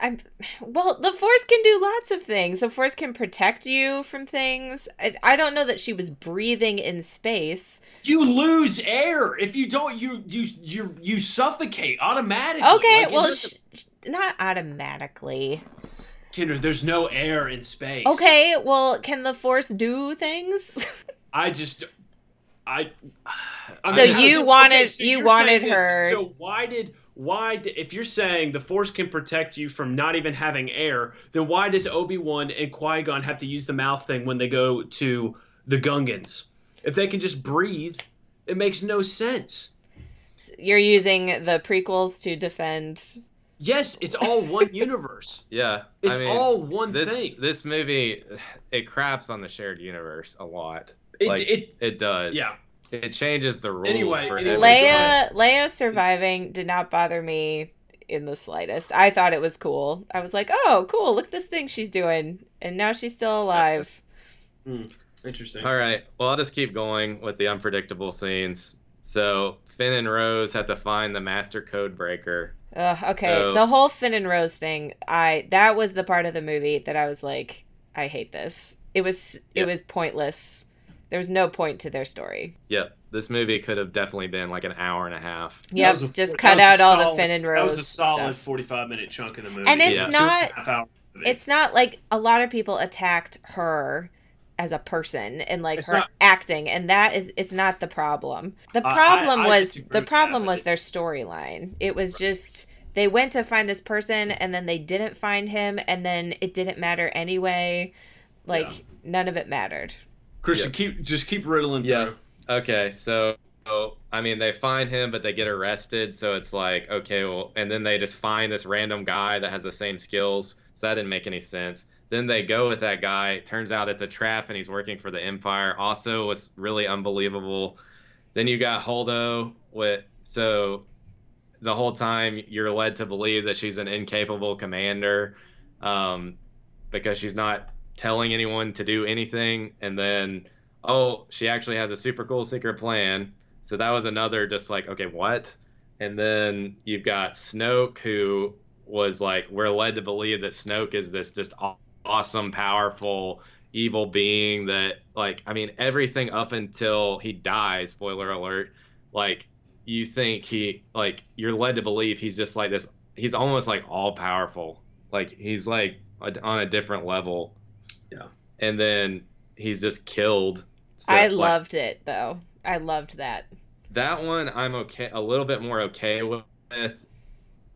I'm. Well, the Force can do lots of things. The Force can protect you from things. I, I don't know that she was breathing in space. you lose air if you don't. You you you you suffocate automatically. Okay, Like, well, sh- sh- not automatically. Kendra, there's no air in space. Okay, well, can the Force do things? I just, I. I So how- you wanted- so you wanted saying this, her- So why did why did, if you're saying the Force can protect you from not even having air, then why does Obi Wan and Qui Gon have to use the mouth thing when they go to the Gungans? If they can just breathe, it makes no sense. You're using the prequels to defend. Yes, it's all one universe. yeah. It's I mean, all one this thing. this movie it craps on the shared universe a lot. It, like, it It does. yeah. It changes the rules Anyway, for anyway, everybody. go ahead. Leia Leia surviving did not bother me in the slightest. I thought it was cool. I was like, "Oh, cool! Look at this thing she's doing, and now she's still alive." Hmm, interesting. All right. Well, I'll just keep going with the unpredictable scenes. So Finn and Rose have to find the master code breaker. Ugh, okay, So- the whole Finn and Rose thing. I that was the part of the movie that I was like, I hate this. It was it was pointless. There was no point to their story. Yep. This movie could have definitely been like an hour and a half. That Yep, a- just cut was a out all the Finn and That Rose was a solid stuff. 45 minute chunk of the movie. And it's Yeah. Two and a not half hours of it. it's not like a lot of people attacked her as a person and like It's her not- acting and that is it's not the problem the I- I- problem I was the problem that, was their storyline it was just they went to find this person and then they didn't find him and then it didn't matter anyway like Yeah. none of it mattered Christian, keep just keep riddling Yeah. through. Okay, so I mean they find him, but they get arrested. So it's like okay, well, and then they just find this random guy that has the same skills. So that didn't make any sense. Then they go with that guy. Turns out it's a trap, and he's working for the Empire. Also, was really unbelievable. Then you got Holdo with so the whole time you're led to believe that she's an incapable commander um, because she's not telling anyone to do anything and then oh she actually has a super cool secret plan so that was another just like okay what and then you've got snoke who was like we're led to believe that snoke is this just awesome powerful evil being that like i mean everything up until he dies spoiler alert like you think he like you're led to believe he's just like this he's almost like all powerful like he's like a- on a different level. Yeah. and then he's just killed. So, i like, loved it though. I loved that. That one i'm okay a little bit more okay with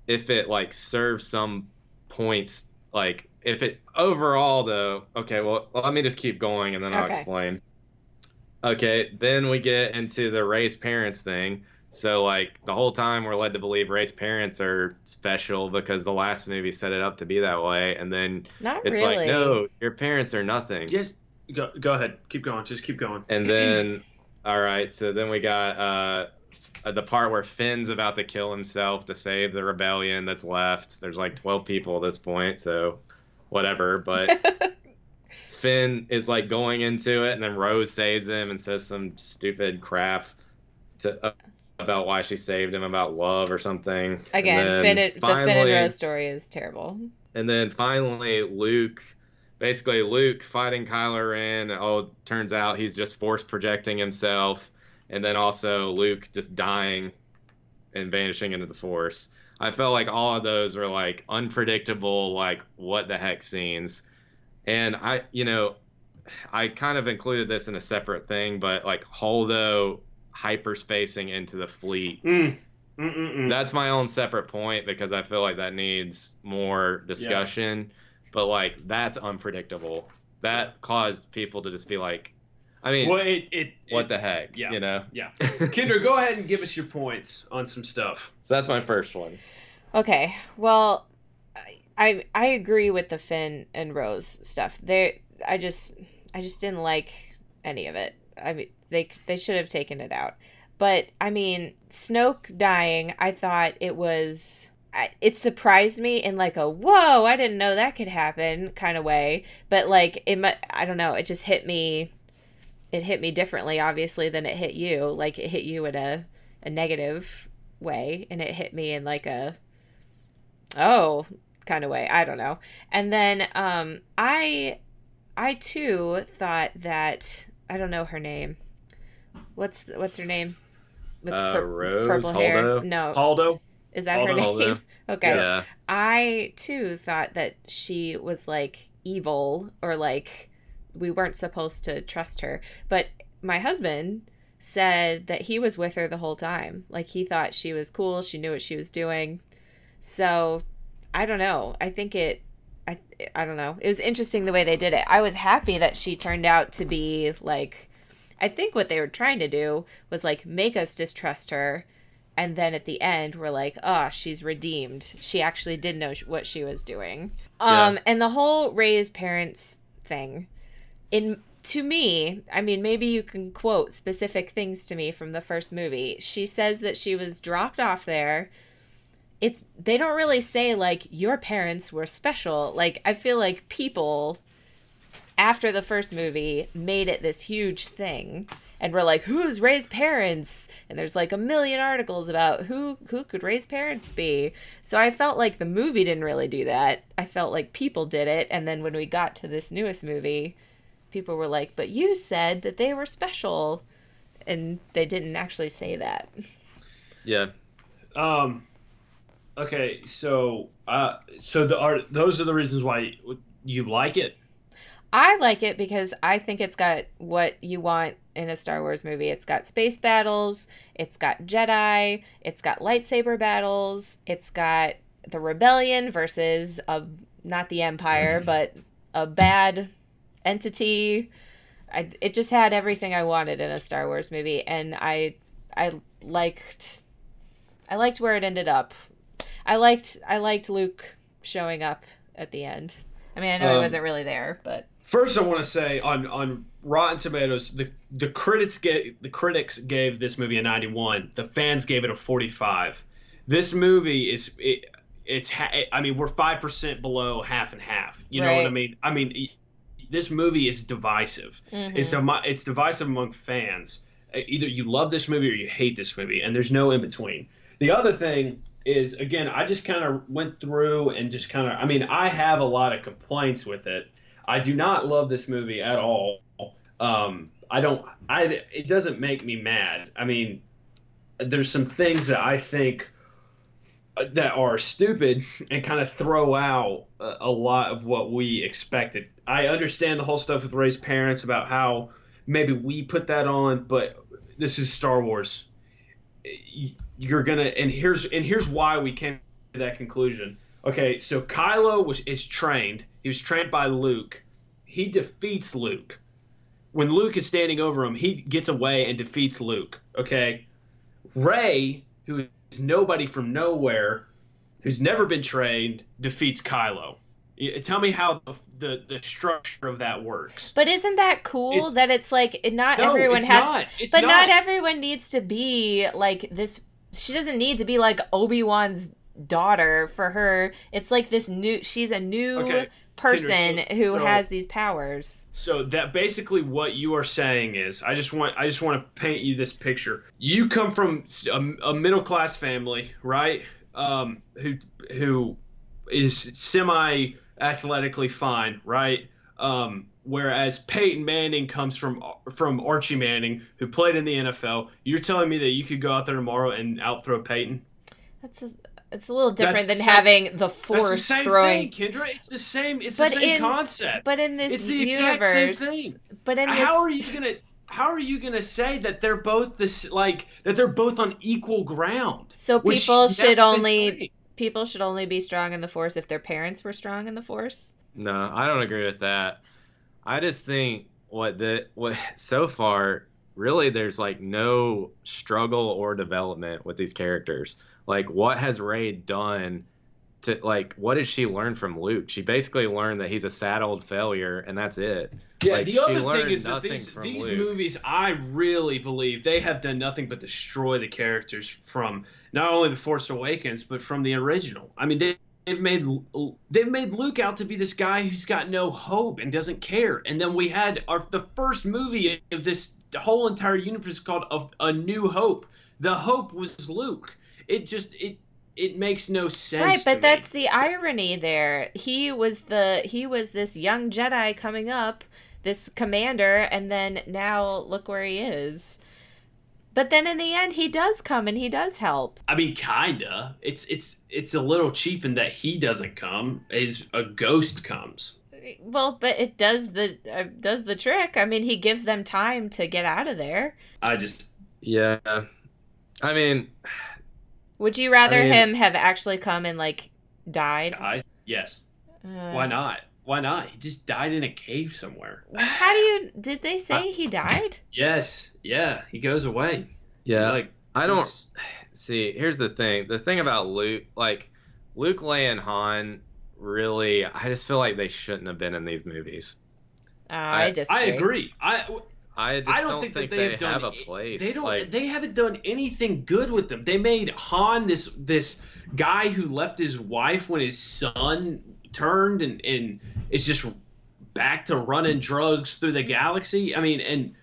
if it like serves some points like if it overall though okay well let me just keep going and then i'll Okay. explain okay then we get into the Rey's parents thing so like the whole time we're led to believe Rey's parents are special because the last movie set it up to be that way and then not it's really like no your parents are nothing Yes, Go, go ahead. Keep going. Just keep going. And then, all right. So then we got uh, the part where Finn's about to kill himself to save the rebellion that's left. There's like 12 people at this point, so whatever. But Finn is like going into it, and then Rose saves him and says some stupid crap to, uh, about why she saved him, about love or something. Again, And Finn, and- the Finn and Rose story is terrible. and then finally, Luke, basically Luke fighting Kylo Ren. Oh, turns out he's just force projecting himself, and then also Luke just dying and vanishing into the Force. I felt like all of those were like unpredictable, like what the heck scenes. And I, you know, I kind of included this in a separate thing, but like Holdo hyperspacing into the fleet. Mm. That's my own separate point because I feel like that needs more discussion. But like that's unpredictable. That caused people to just be like, I mean, well, it, it, what it- the heck, yeah. you know? Yeah. Kendra, go ahead and give us your points on some stuff. so that's my first one. Okay, well, I- I I agree with the Finn and Rose stuff. They I just I just didn't like any of it. I mean, they they should have taken it out. But I mean, Snoke dying, I thought it was it surprised me in like a whoa, I didn't know that could happen kind of way. But like it mu- I don't know, it just hit me it hit me differently obviously than it hit you. Like it hit you in a a negative way and it hit me in like a oh kind of way. I don't know. And then um i i too thought that i don't know her name. What's what's her name? With Uh, pur- Rose, purple hair? No. Aldo? is that her name? Holdo. okay. Yeah. I too thought that she was like evil or like we weren't supposed to trust her. But my husband said that he was with her the whole time. Like he thought she was cool, she knew what she was doing. So I don't know. I think it I I don't know. It was interesting the way they did it. I was happy that she turned out to be like I think what they were trying to do was like make us distrust her and then at the end we're like oh she's redeemed she actually did know sh- what she was doing um and the whole Rey's parents thing in to me i mean maybe you can quote specific things to me from the first movie. She says that she was dropped off there. It's they don't really say like your parents were special. Like i feel like people after the first movie made it this huge thing and we're like who's Rey's parents? And there's like a million articles about who who could Rey's parents be. So i felt like the movie didn't really do that. I felt like people did it. And then when we got to this newest movie people were like but you said that they were special and they didn't actually say that Yeah. Um, okay, so uh, so the are those are the reasons why you like it. I like it because I think it's got what you want in a Star Wars movie. It's got space battles, it's got Jedi, it's got lightsaber battles, it's got the rebellion versus a not the Empire, but a bad entity. I, it just had everything I wanted in a Star Wars movie, and I I liked I liked where it ended up. I liked I liked Luke showing up at the end. I mean, I know he Um, wasn't really there, but First, I want to say on on Rotten Tomatoes, the the critics gave the critics gave this movie a 91. The fans gave it a 45. This movie is it, it's ha- I mean we're five percent below half and half. You know what I mean? I mean this movie is divisive. Mhm. It's demi- it's divisive among fans. Uh, Either you love this movie or you hate this movie, and there's no in between. The other thing is, again, I just kind of went through and just kind of, I mean, I have a lot of complaints with it. I do not love this movie at all. Um, I don't. I. It doesn't make me mad. I mean, there's some things that I think that are stupid and kind of throw out a, a lot of what we expected. I understand the whole stuff with Rey's parents about how maybe we put that on, but this is Star Wars. You're gonna, and here's and here's why we came to that conclusion. Okay, so Kylo was is trained. He was trained by Luke. He defeats Luke. When Luke is standing over him, he gets away and defeats Luke. Okay, Ray, who nobody from nowhere, who's never been trained, defeats Kylo. Tell me how the the, the structure of that works. But isn't that cool It's- that it's like not No, everyone has not. But not. not. everyone needs to be like this she doesn't need to be like Obi-Wan's daughter for her. It's like this new she's a new Okay, person so- who so- has these powers. So that basically what you are saying is, I just want I just want to paint you this picture. You come from a middle class family, right? Um, who who is semi athletically fine, right? Um, whereas Peyton Manning comes from from Archie Manning, who played in the NFL. You're telling me that you could go out there tomorrow and outthrow Peyton? That's a, it's a little different That's than the same- having the That's the force same throwing thing, Kendra. It's the same. It's But the same in- concept. but in this It's the exact same universe thing. but in this how are you gonna how are you gonna say that they're both this like that they're both on equal ground so people should only trained? people should only be strong in the force if their parents were strong in the force. No, I don't agree with that. I just think what the what so far really there's like no struggle or development with these characters. Like what has Rey done to like what did she learn from Luke? She basically learned that he's a sad old failure and that's it. yeah like, the other thing is that these, these Luke. movies i really believe they have done nothing but destroy the characters from not only the force awakens but from the original i mean they They've made they've made Luke out to be this guy who's got no hope and doesn't care. And then we had our the first movie of this whole entire universe called a, a New Hope. The hope was Luke. It just it it makes no sense. right to but me. that's the irony there he was the he was this young jedi coming up this commander and then now look where he is but then in the end he does come and he does help I mean, kinda. It's it's it's a little cheap in that he doesn't come. Is a ghost comes. well but it does the uh, does the trick i mean he gives them time to get out of there I just Yeah. I mean, would you rather I mean- him have actually come and like died died. Yes. Uh, Why not? Why not? He just died in a cave somewhere. how do you did they say he died Yes. Yeah. He goes away. yeah. Like I don't he's- see here's the thing the thing about luke like luke leia and han really i just feel like they shouldn't have been in these movies uh, I, I- disagree I agree. I i just I don't, don't think, think, that they, they, have done. have a it- place They don't. like they haven't done anything good with them. They made Han this this guy who left his wife when his son turned and and is just back to running drugs through the galaxy. I mean, and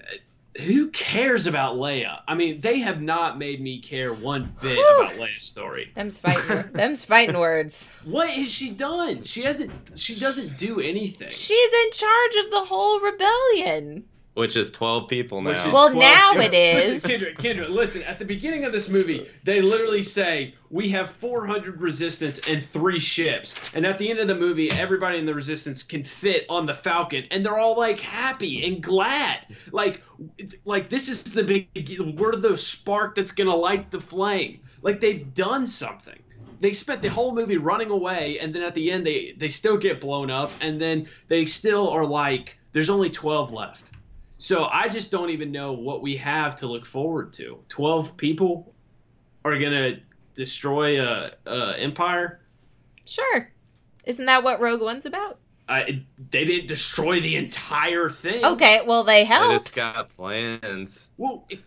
uh, who cares about Leia? I mean, they have not made me care one bit Whew. about Leia's story. them's fighting them's fighting words What has she done? She hasn't. She doesn't do anything. She's in charge of the whole rebellion. Which is 12 people now Which is Well, 12 now yeah. it is. Listen, Kendra, Kendra, listen. At the beginning of this movie, they literally say we have 400 resistance and three ships, and at the end of the movie, everybody in the resistance can fit on the Falcon, and they're all like happy and glad. Like, like this is the big. We're the spark that's gonna light the flame. Like they've done something. They spent the whole movie running away, and then at the end, they they still get blown up, and then they still are like, there's only 12 left. So I just don't even know what we have to look forward to. Twelve people are gonna destroy a, a empire. Sure. Isn't that what Rogue One's about? I, they didn't destroy the entire thing. Okay, well they they helped. just got plans Well, if,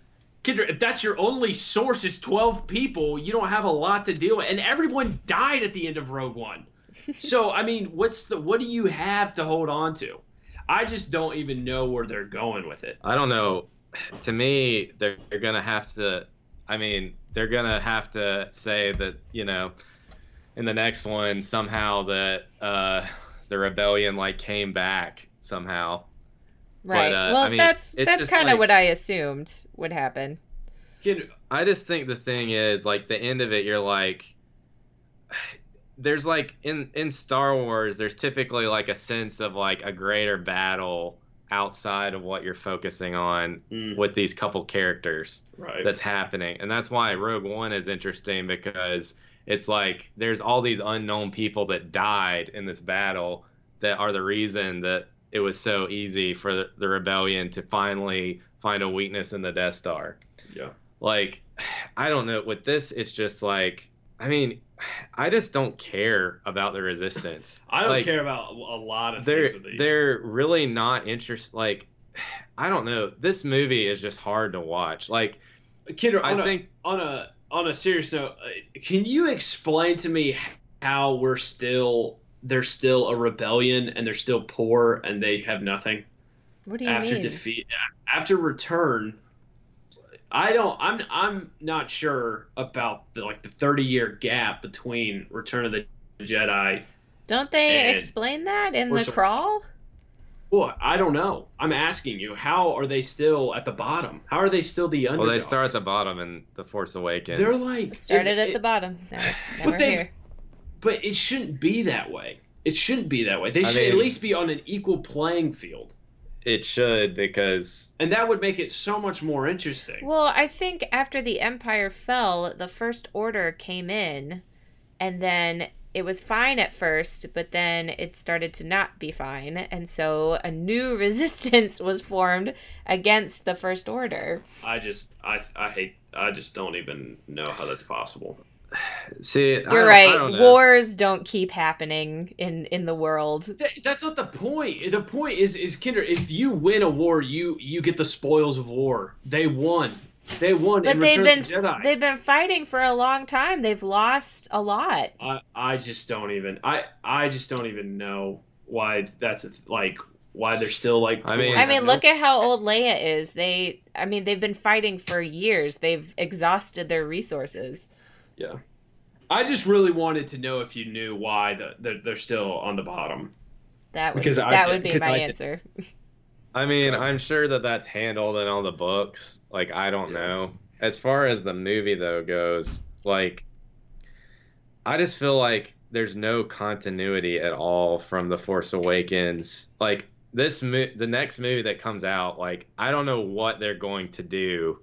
Kendra, if that's your only source is twelve people, you don't have a lot to deal with, and everyone died at the end of Rogue One. so I mean, what's the what do you have to hold on to? I just don't even know where they're going with it. i don't know to me they're, they're gonna have to i mean they're gonna have to say that you know in the next one somehow that uh the rebellion like came back somehow right. uh, well, I mean, that's that's kind of like- what I assumed would happen. Kendra, I just think the thing is like the end of it you're like there's like in in Star Wars there's typically like a sense of like a greater battle outside of what you're focusing on Mm. with these couple characters right? that's happening. And that's why Rogue One is interesting because it's like there's all these unknown people that died in this battle that are the reason that it was so easy for the, the rebellion to finally find a weakness in the Death Star yeah. like i don't know with this it's just like i mean I just don't care about the resistance. I don't Like, care about a lot of they're things with these. they're really not interested. Like, I don't know. This movie is just hard to watch. Like, Kidder, on I a, think on a on a serious note, uh, can you explain to me how we're still there's still a rebellion and they're still poor and they have nothing What do you after mean? defeat after return? I don't. I'm. I'm not sure about the like the 30 year gap between Return of the Jedi. Don't they explain that in Or the crawl? Well, I don't know. I'm asking you. How are they still at the bottom? How are they still the well, they start at the bottom in The Force Awakens. They're like Started it- at it- the bottom. Now, now But we're they- here. But it shouldn't be that way. It shouldn't be that way. They I should at least be on an equal playing field. It should because And that would make it so much more interesting. Well, I think after the Empire fell, the First Order came in, and then it was fine at first, but then it started to not be fine, and so a new resistance was formed against the First Order. I just I I hate I just don't even know how that's possible. see, You're don't- I right. don't know. Wars don't keep happening in in the world. Th- That's not the point. The point is is Kinder, if you win a war, you you get the spoils of war. They won. They won But in they've Return been of the Jedi. they've been fighting for a long time. They've lost a lot. I I just don't even I I just don't even know why that's a, like why they're still like I mean- I mean, look at how old Leia is. They, I mean, they've been fighting for years. They've exhausted their resources. Yeah. I just really wanted to know if you knew why the, they're, they're still on the bottom. That would Because that did- would be my I answer. I mean, I'm sure that that's handled in all the books. Like, I don't know. As far as the movie though goes, like, I just feel like there's no continuity at all from the Force Awakens. Like this, mo- the next movie that comes out, like, I don't know what they're going to do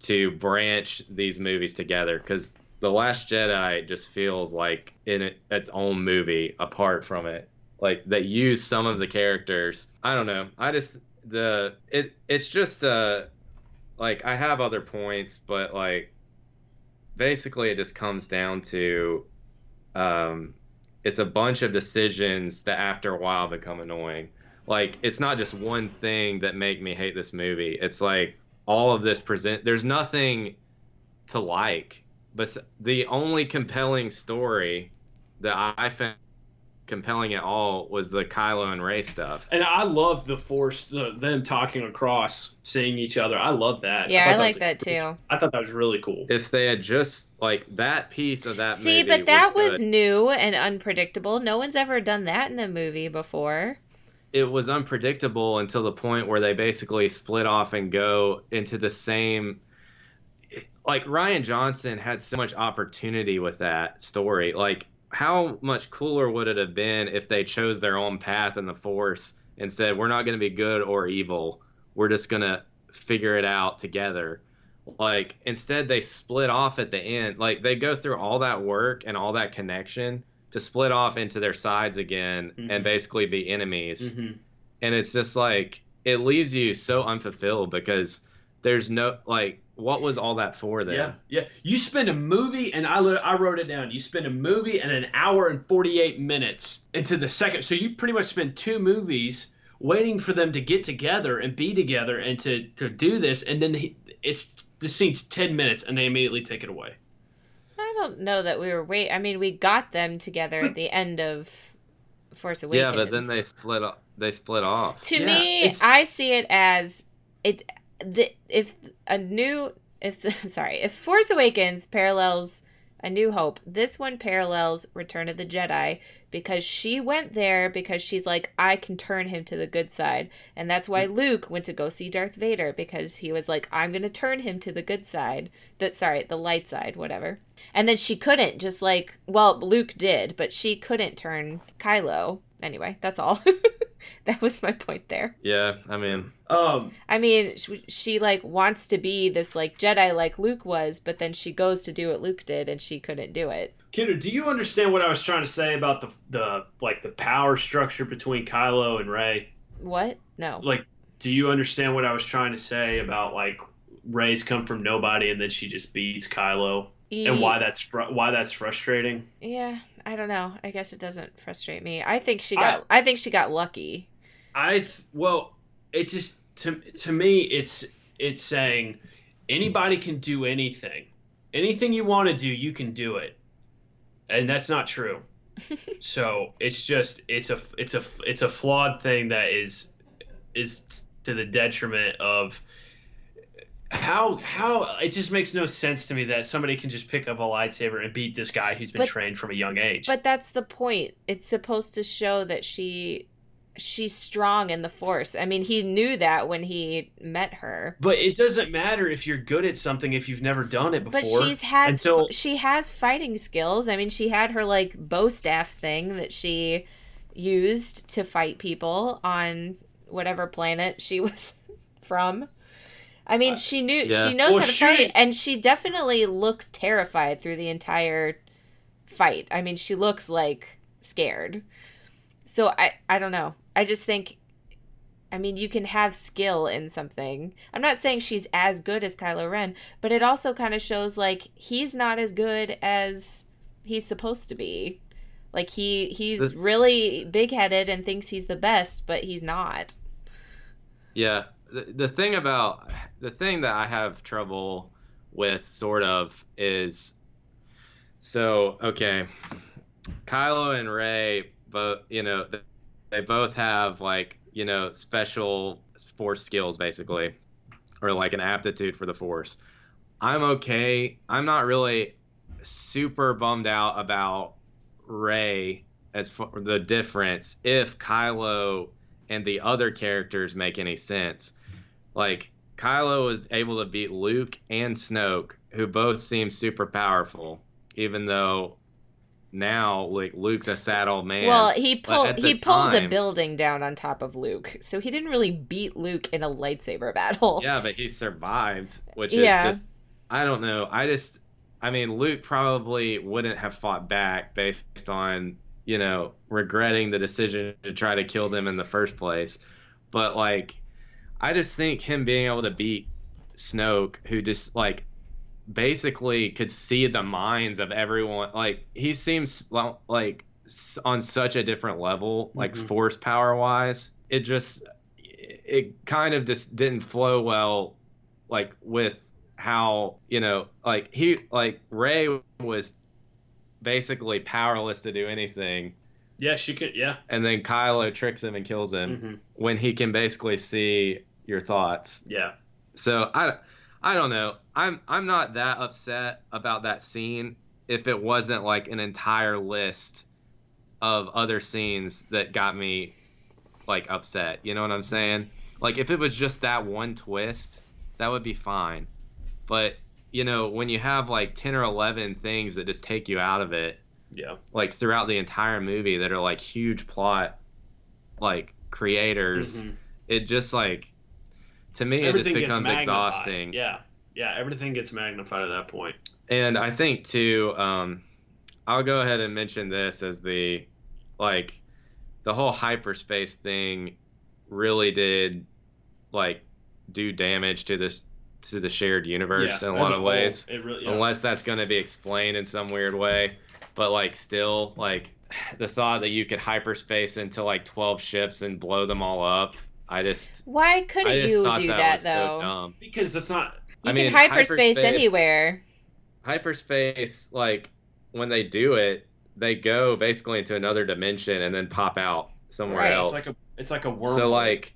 to branch these movies together because the Last Jedi just feels like in it, its own movie apart from it like that use some of the characters. I don't know. I just the it it's just uh like I have other points, but like basically it just comes down to um it's a bunch of decisions that after a while become annoying. Like it's not just one thing that make me hate this movie. It's like all of this present there's nothing to like. But the only compelling story that I found compelling at all was the Kylo and Rey stuff. And I love the force, the, them talking across, seeing each other. I love that. Yeah, thought I like was- that too. I thought that was really cool. If they had just like that piece of that See, movie but that was, good. new and unpredictable. No one's ever done that in a movie before. it was unpredictable until the point where they basically split off and go into the same like Rian Johnson had so much opportunity with that story. Like how much cooler would it have been if they chose their own path in the force and said we're not going to be good or evil. We're just going to figure it out together. Like instead they split off at the end. Like they go through all that work and all that connection to split off into their sides again Mhm. and basically be enemies hmm and it's just like it leaves you so unfulfilled because there's no like what was all that for then Yeah, yeah. You spend a movie, and I I wrote it down. You spend a movie and an hour and forty eight minutes into the second. So you pretty much spend two movies waiting for them to get together and be together and to to do this, and then he, it's the scene's ten minutes, and they immediately take it away. I don't know that we were wait. I mean, we got them together at the end of Force Awakens. yeah but then they split o- they split off To Yeah, me, it's- I see it as it. The, if a new, if sorry, if Force Awakens parallels A New Hope, this one parallels Return of the Jedi because she went there because she's like, I can turn him to the good side, and that's why mm. Luke went to go see Darth Vader because he was like, I'm gonna turn him to the good side. That sorry, the light side, whatever. And then she couldn't, just like, well, Luke did, but she couldn't turn Kylo. Anyway, that's all. that was my point there. yeah i mean Um, I mean, she, she like wants to be this like Jedi like Luke was, but then she goes to do what Luke did and she couldn't do it. Kidder, do you understand what I was trying to say about the the like the power structure between Kylo and Rey? What? No. Like, do you understand what I was trying to say about like Rey's come from nobody and then she just beats Kylo? and why that's fr- why that's frustrating. Yeah, I don't know. I guess it doesn't frustrate me. I think she got. I, I think she got lucky. I well, it just to to me it's it's saying anybody can do anything. Anything you want to do, you can do it. And that's not true. so, it's just it's a it's a it's a flawed thing that is is to the detriment of how how it just makes no sense to me that somebody can just pick up a lightsaber and beat this guy who's been But- trained from a young age. But that's the point. It's supposed to show that she she's strong in the force. I mean, he knew that when he met her. But it doesn't matter if you're good at something if you've never done it before. But she's has until she has fighting skills. I mean, she had her like bow staff thing that she used to fight people on whatever planet she was from. I mean, uh, she knew yeah. she knows Well, how to shooting- fight, and she definitely looks terrified through the entire fight. I mean, she looks like scared. So I I don't know. I just think I mean, you can have skill in something. I'm not saying she's as good as Kylo Ren, but it also kind of shows like he's not as good as he's supposed to be. Like he he's The- really big-headed and thinks he's the best, but he's not. Yeah, the, the thing about the thing that I have trouble with sort of is so okay, Kylo and Rey both you know they both have like you know special force skills basically or like an aptitude for the force. I'm okay. I'm not really super bummed out about Rey as for the difference if Kylo and the other characters make any sense. Like Kylo was able to beat Luke and Snoke, who both seem super powerful, even though now like Luke's a sad old man. well, he pulled he pulled a building down on top of Luke, so he didn't really beat Luke in a lightsaber battle. yeah, but he survived, which Yeah. is just I don't know. I just I mean Luke probably wouldn't have fought back based on, you know, regretting the decision to try to kill them in the first place. But like I just think him being able to beat Snoke who just like basically could see the minds of everyone like he seems like on such a different level like Mhm. force power wise it just it kind of just didn't flow well like with how you know like he like Rey was basically powerless to do anything yeah, she could. Yeah. and then kylo tricks him and kills him hmm when he can basically see your thoughts Yeah. so I, I don't know. I'm I'm not that upset about that scene if it wasn't like an entire list of other scenes that got me like upset. You know what I'm saying? Like if it was just that one twist, that would be fine. But you know, when you have like 10 or 11 things that just take you out of it, Yeah. like throughout the entire movie that are like huge plot like creators, Mhm. it just like to me Everything it just becomes exhausting. Yeah. Yeah. Everything gets magnified at that point. And I think too, um, I'll go ahead and mention this as the like the whole hyperspace thing really did like do damage to this to the shared universe yeah. in a lot of whole, ways. It really. Yeah. Unless that's going to be explained in some weird way, but like still like the thought that you could hyperspace into like 12 ships and blow them all up. I just Why couldn't just you do that, that, was so though? because it's not. you I can mean, hyperspace, hyperspace- anywhere. hyperspace like when they do it they go basically into another dimension and then pop out somewhere Right. else It's like a. It's like a wormhole. so like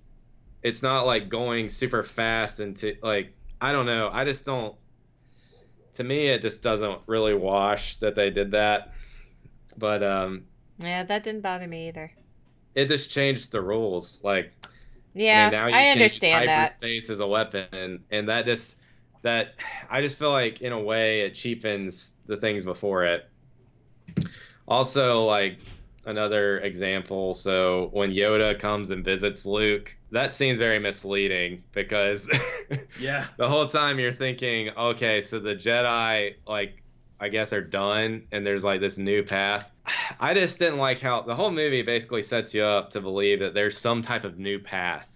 it's not like going super fast into like i don't know i just don't to me it just doesn't really wash that they did that but um Yeah, that didn't bother me either. it just changed the rules like Yeah, I, mean, now you I can understand use that. hyperspace as a weapon, and that just that I just feel like in a way it cheapens the things before it. Also, like another example, so when Yoda comes and visits Luke, that seems very misleading because Yeah. the whole time you're thinking, okay, so the Jedi like I guess are done and there's like this new path. I just didn't like how the whole movie basically sets you up to believe that there's some type of new path.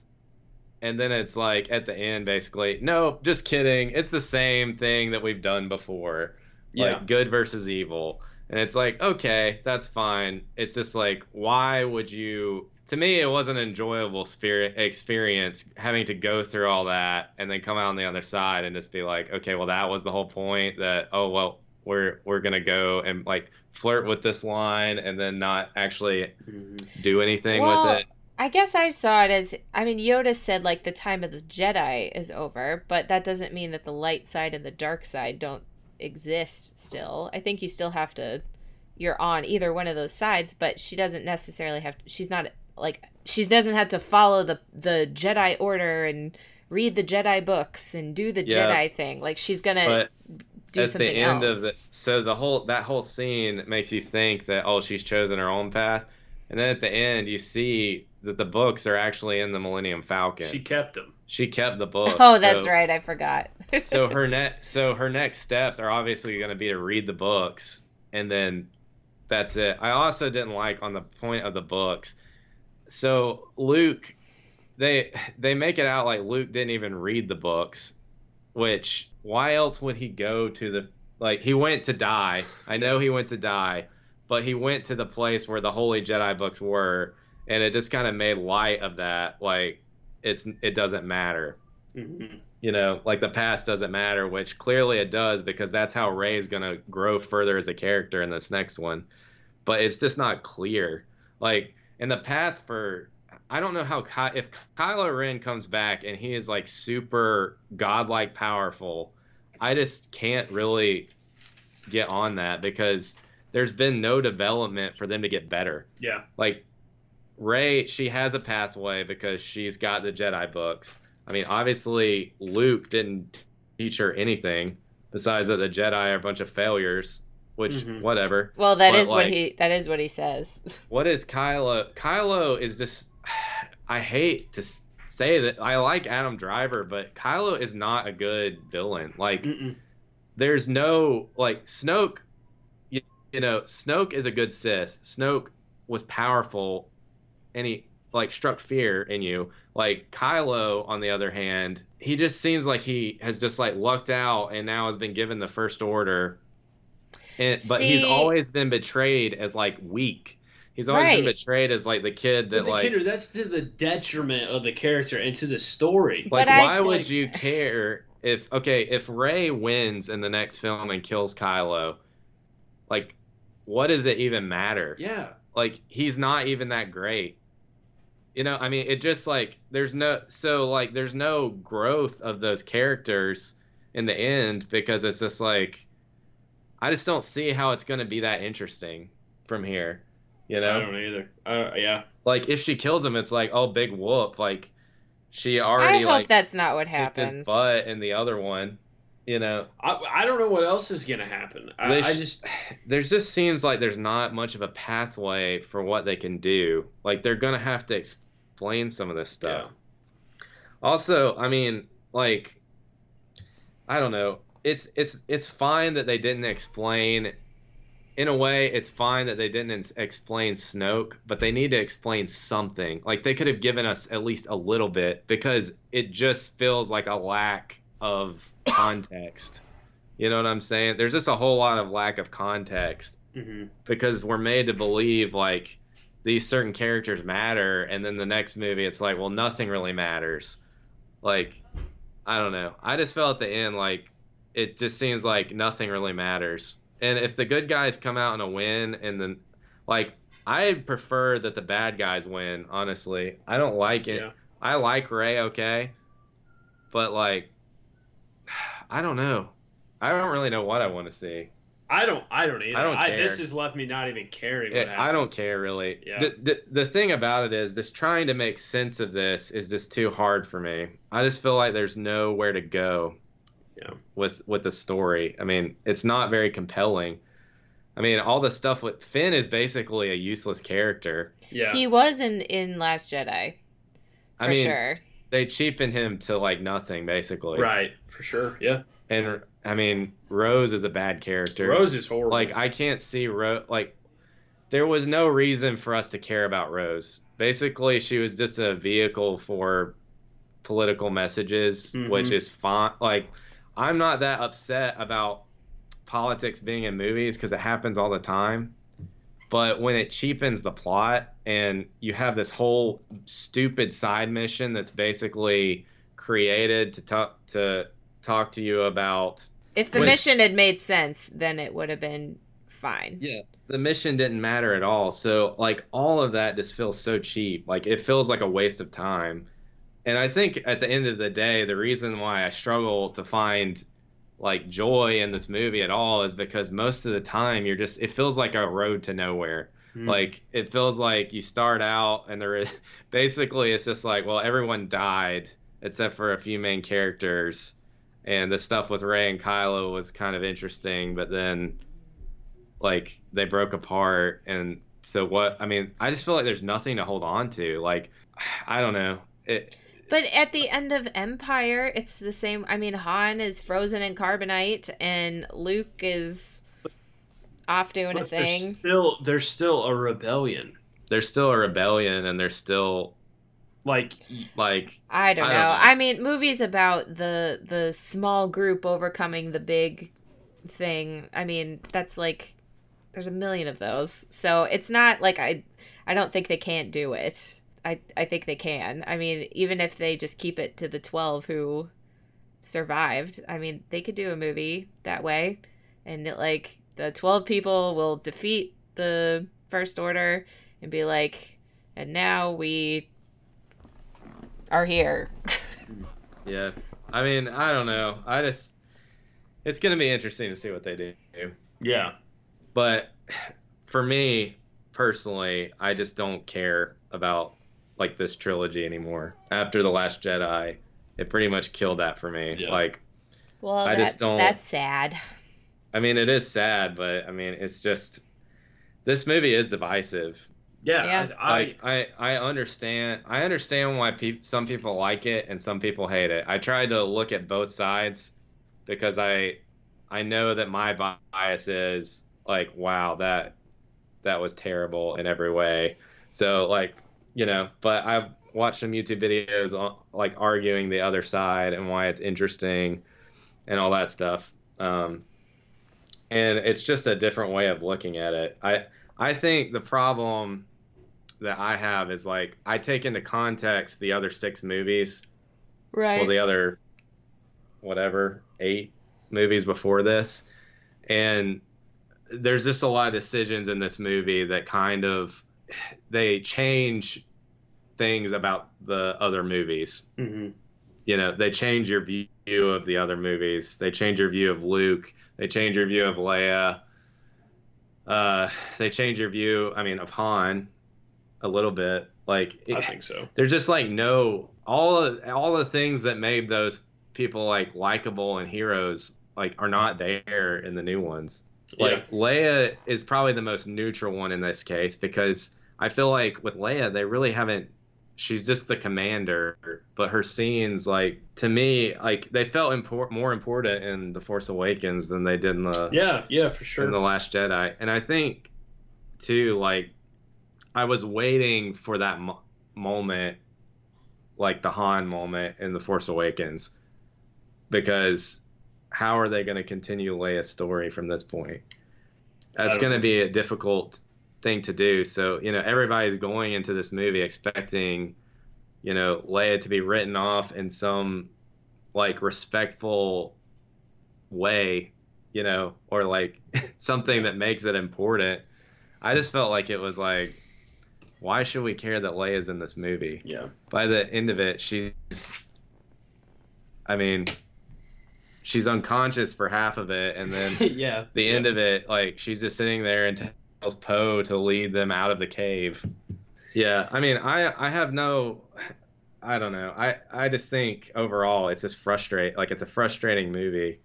And then it's like at the end basically, no, just kidding. It's the same thing that we've done before. Yeah. like good versus evil. And it's like, okay, that's fine. It's just like, why would you? To me, it wasn't an enjoyable spirit experience having to go through all that and then come out on the other side and just be like, okay, well, that was the whole point. That oh well, we're we're gonna go and like flirt with this line and then not actually Mhm. do anything Well, with it. I guess I saw it as I mean Yoda said like the time of the Jedi is over, but that doesn't mean that the light side and the dark side don't exist still. I think you still have to you're on either one of those sides, but she doesn't necessarily have she's not like she doesn't have to follow the the Jedi order and read the Jedi books and do the Yeah. Jedi thing. Like she's going to But do at something the end else. of the so the whole that whole scene makes you think that oh she's chosen her own path and then at the end you see that the books are actually in the millennium falcon She she, kept them. She kept the books oh, that's so- right. I forgot. so her net so her next steps are obviously going to be to read the books and then that's it i also didn't like on the point of the books so luke they they make it out like luke didn't even read the books which why else would he go to the like he went to die i know he went to die but he went to the place where the holy jedi books were and it just kind of made light of that like it's it doesn't matter Mhm. you know, like the past doesn't matter, which clearly it does because that's how Rey's gonna grow further as a character in this next one. But it's just not clear. Like, and the path for I don't know how Ky- if Kylo Ren comes back and he is like super godlike powerful, I just can't really get on that because there's been no development for them to get better Yeah. like Rey, she has a pathway because she's got the Jedi books. I mean, obviously Luke didn't teach her anything besides that the Jedi are a bunch of failures, which Mhm. whatever. well, that But, is what he that is what he says. What is Kylo? Kylo is just I hate to s- say that I like Adam Driver, but Kylo is not a good villain. Like Mm-mm. there's no like Snoke. You, you know, Snoke is a good Sith. Snoke was powerful, and he like struck fear in you. Like Kylo, on the other hand, he just seems like he has just like lucked out and now has been given the First Order. And but he's always been betrayed as like weak. He's always Right. been betrayed as like the kid that the like. kidder, that's to the detriment of the character and to the story. Like, But I why think- would you care if okay, if Rey wins in the next film and kills Kylo, like, what does it even matter? Yeah. Like, he's not even that great. You know, I mean, it just like there's no so like there's no growth of those characters in the end because it's just like I just don't see how it's going to be that interesting from here. You know, I don't either. Uh, yeah. like if she kills him, it's like oh big whoop, like she already. I already hope like that's not what kicked his happens. butt in the other one. You know, I, I don't know what else is going to happen. I, They I just. there's just seems like there's not much of a pathway for what they can do. Like they're gonna have to explain some of this stuff. Also, I mean, like, I don't know. It's it's it's fine that they didn't explain. In a way, it's fine that they didn't ex- explain Snoke, but they need to explain something. Like they could have given us at least a little bit because it just feels like a lack of context. You know what I'm saying? There's just a whole lot of lack of context hmm because we're made to believe like these certain characters matter and then the next movie it's like well nothing really matters like i don't know i just felt at the end like it just seems like nothing really matters and if the good guys come out in a win and then like i prefer that the bad guys win honestly i don't like it Yeah. i like rey okay but like i don't know i don't really know what i want to see I don't. I don't either. I don't care. this has left me not even caring. What it, I don't care really. Yeah. The, the the thing about it is, just trying to make sense of this is just too hard for me. I just feel like there's nowhere to go. Yeah. With with the story, I mean, it's not very compelling. I mean, all the stuff with Finn is basically a useless character. Yeah. He was in in Last Jedi for I mean, sure. they cheapened him to like nothing basically. right. For sure. Yeah. And I mean, Rose is a bad character. Rose is horrible. Like I can't see Rose. Like there was no reason for us to care about Rose. Basically, she was just a vehicle for political messages, Mhm. which is fine. Like I'm not that upset about politics being in movies because it happens all the time. But when it cheapens the plot and you have this whole stupid side mission that's basically created to talk to talk to you about If the mission had made sense, then it would have been fine. Yeah. The mission didn't matter at all. So like all of that just feels so cheap. Like it feels like a waste of time. And I think at the end of the day, the reason why I struggle to find like joy in this movie at all is because most of the time you're just it feels like a road to nowhere. Hmm. Like it feels like you start out and there is basically it's just like well everyone died except for a few main characters and the stuff with Rey and Kylo was kind of interesting but then like they broke apart and so what I mean I just feel like there's nothing to hold on to like I don't know it But at the end of Empire, it's the same. I mean, Han is frozen in carbonite, and Luke is off doing a But there's thing. still there's still a rebellion. there's still a rebellion and there's still Like like I don't I know. don't know. I mean, movies about the the small group overcoming the big thing. I mean, that's like there's a million of those. So it's not like I I don't think they can't do it. I I think they can. I mean, even if they just keep it to the 12 who survived. I mean, they could do a movie that way and it, like the 12 people will defeat the first order and be like and now we are here. yeah I mean I don't know I just it's gonna be interesting to see what they do yeah, but for me personally i just don't care about like this trilogy anymore after the last jedi it pretty much killed that for me Yeah. like Well, I just don't- that's sad. i mean it is sad but i mean it's just this movie is divisive yeah. Yeah. I, I, like I, I understand I understand why peop some people like it and some people hate it. I tried to look at both sides because I I know that my bias is like wow that that was terrible in every way. So like you know, but I've watched some YouTube videos on, like arguing the other side and why it's interesting and all that stuff. Um, and it's just a different way of looking at it. I I think the problem that I have is like I take into context the other six movies, Right. well the other whatever eight movies before this, and there's just a lot of decisions in this movie that kind of they change things about the other movies. mhm. You know, they change your view of the other movies. They change your view of Luke. They change your view of Leia. Uh, they change your view. I mean, of Han, a little bit. Like I think so. there's just like no all of, all the things that made those people like likable and heroes like are not there in the new ones. Like Leia is probably the most neutral one in this case because I feel like with Leia they really haven't she's just the commander but her scenes like to me like they felt import, more important in the Force Awakens than they did in the yeah, yeah, for sure in the Last Jedi, and I think too, like I was waiting for that mo- moment, like the Han moment in the Force Awakens, because how are they going to continue Leia's story from this point? That's going to be a difficult thing to do. So you know, everybody's going into this movie expecting, you know, Leia to be written off in some like respectful way you know, or like something that makes it important. I just felt like it was like, why should we care that Leia's in this movie? yeah, By the end of it, she's, I mean, she's unconscious for half of it, and then yeah. the end of it, like she's just sitting there and tells Poe to lead them out of the cave. Yeah, I mean, I I have no, I don't know. I I just think overall it's just frustrate. Like it's a frustrating movie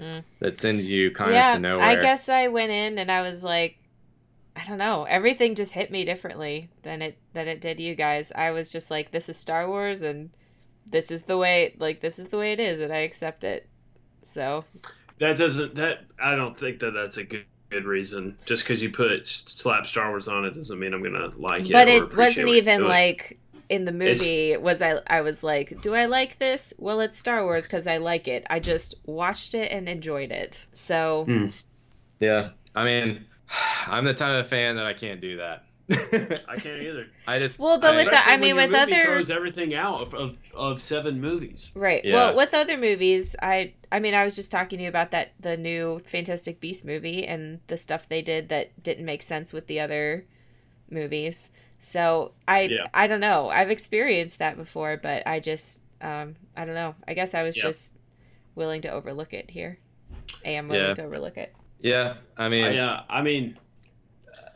Mm. that sends you kind yeah, of to nowhere. I guess I went in and I was like, I don't know. Everything just hit me differently than it than it did you guys. I was just like, this is Star Wars, and this is the way. Like this is the way it is, and I accept it. So That doesn't. That I don't think that that's a good good reason. Just because you put slap Star Wars on it doesn't mean I'm gonna like it. but it wasn't even like in the It's- movie was I I was like, do I like this? Well, it's Star Wars because I like it. I just watched it and enjoyed it. So Hmm. Yeah. I mean, I'm the type of fan that I can't do that. I can't either. I just Well, but I- with the- I mean, with other- throws everything out of, of, of seven movies. right. Yeah. Well, with other movies, I I mean, I was just talking to you about that the new Fantastic Beast movie and the stuff they did that didn't make sense with the other movies. So I Yeah. I don't know. I've experienced that before, but I just um I don't know. I guess I was Yeah. just willing to overlook it here. I am willing Yeah. to overlook it. yeah. I mean, I, uh, I mean, w-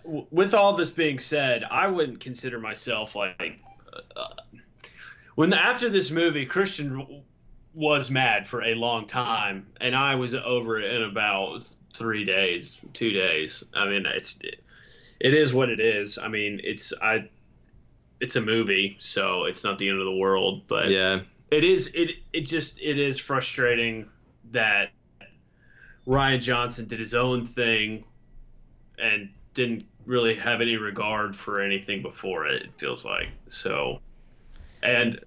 with all this being said, I wouldn't consider myself like. Uh, when after this movie, Christian was mad for a long time, and I was over it in about three days, two days. I mean, it's it is what it is. I mean, it's I. It's a movie, so it's not the end of the world. But yeah. it is it it just it is frustrating that Rian Johnson did his own thing and didn't really have any regard for anything before it, it feels like. So and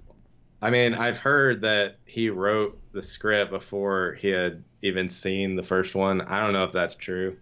I mean, I've heard that he wrote the script before he had even seen the first one. I don't know if that's true.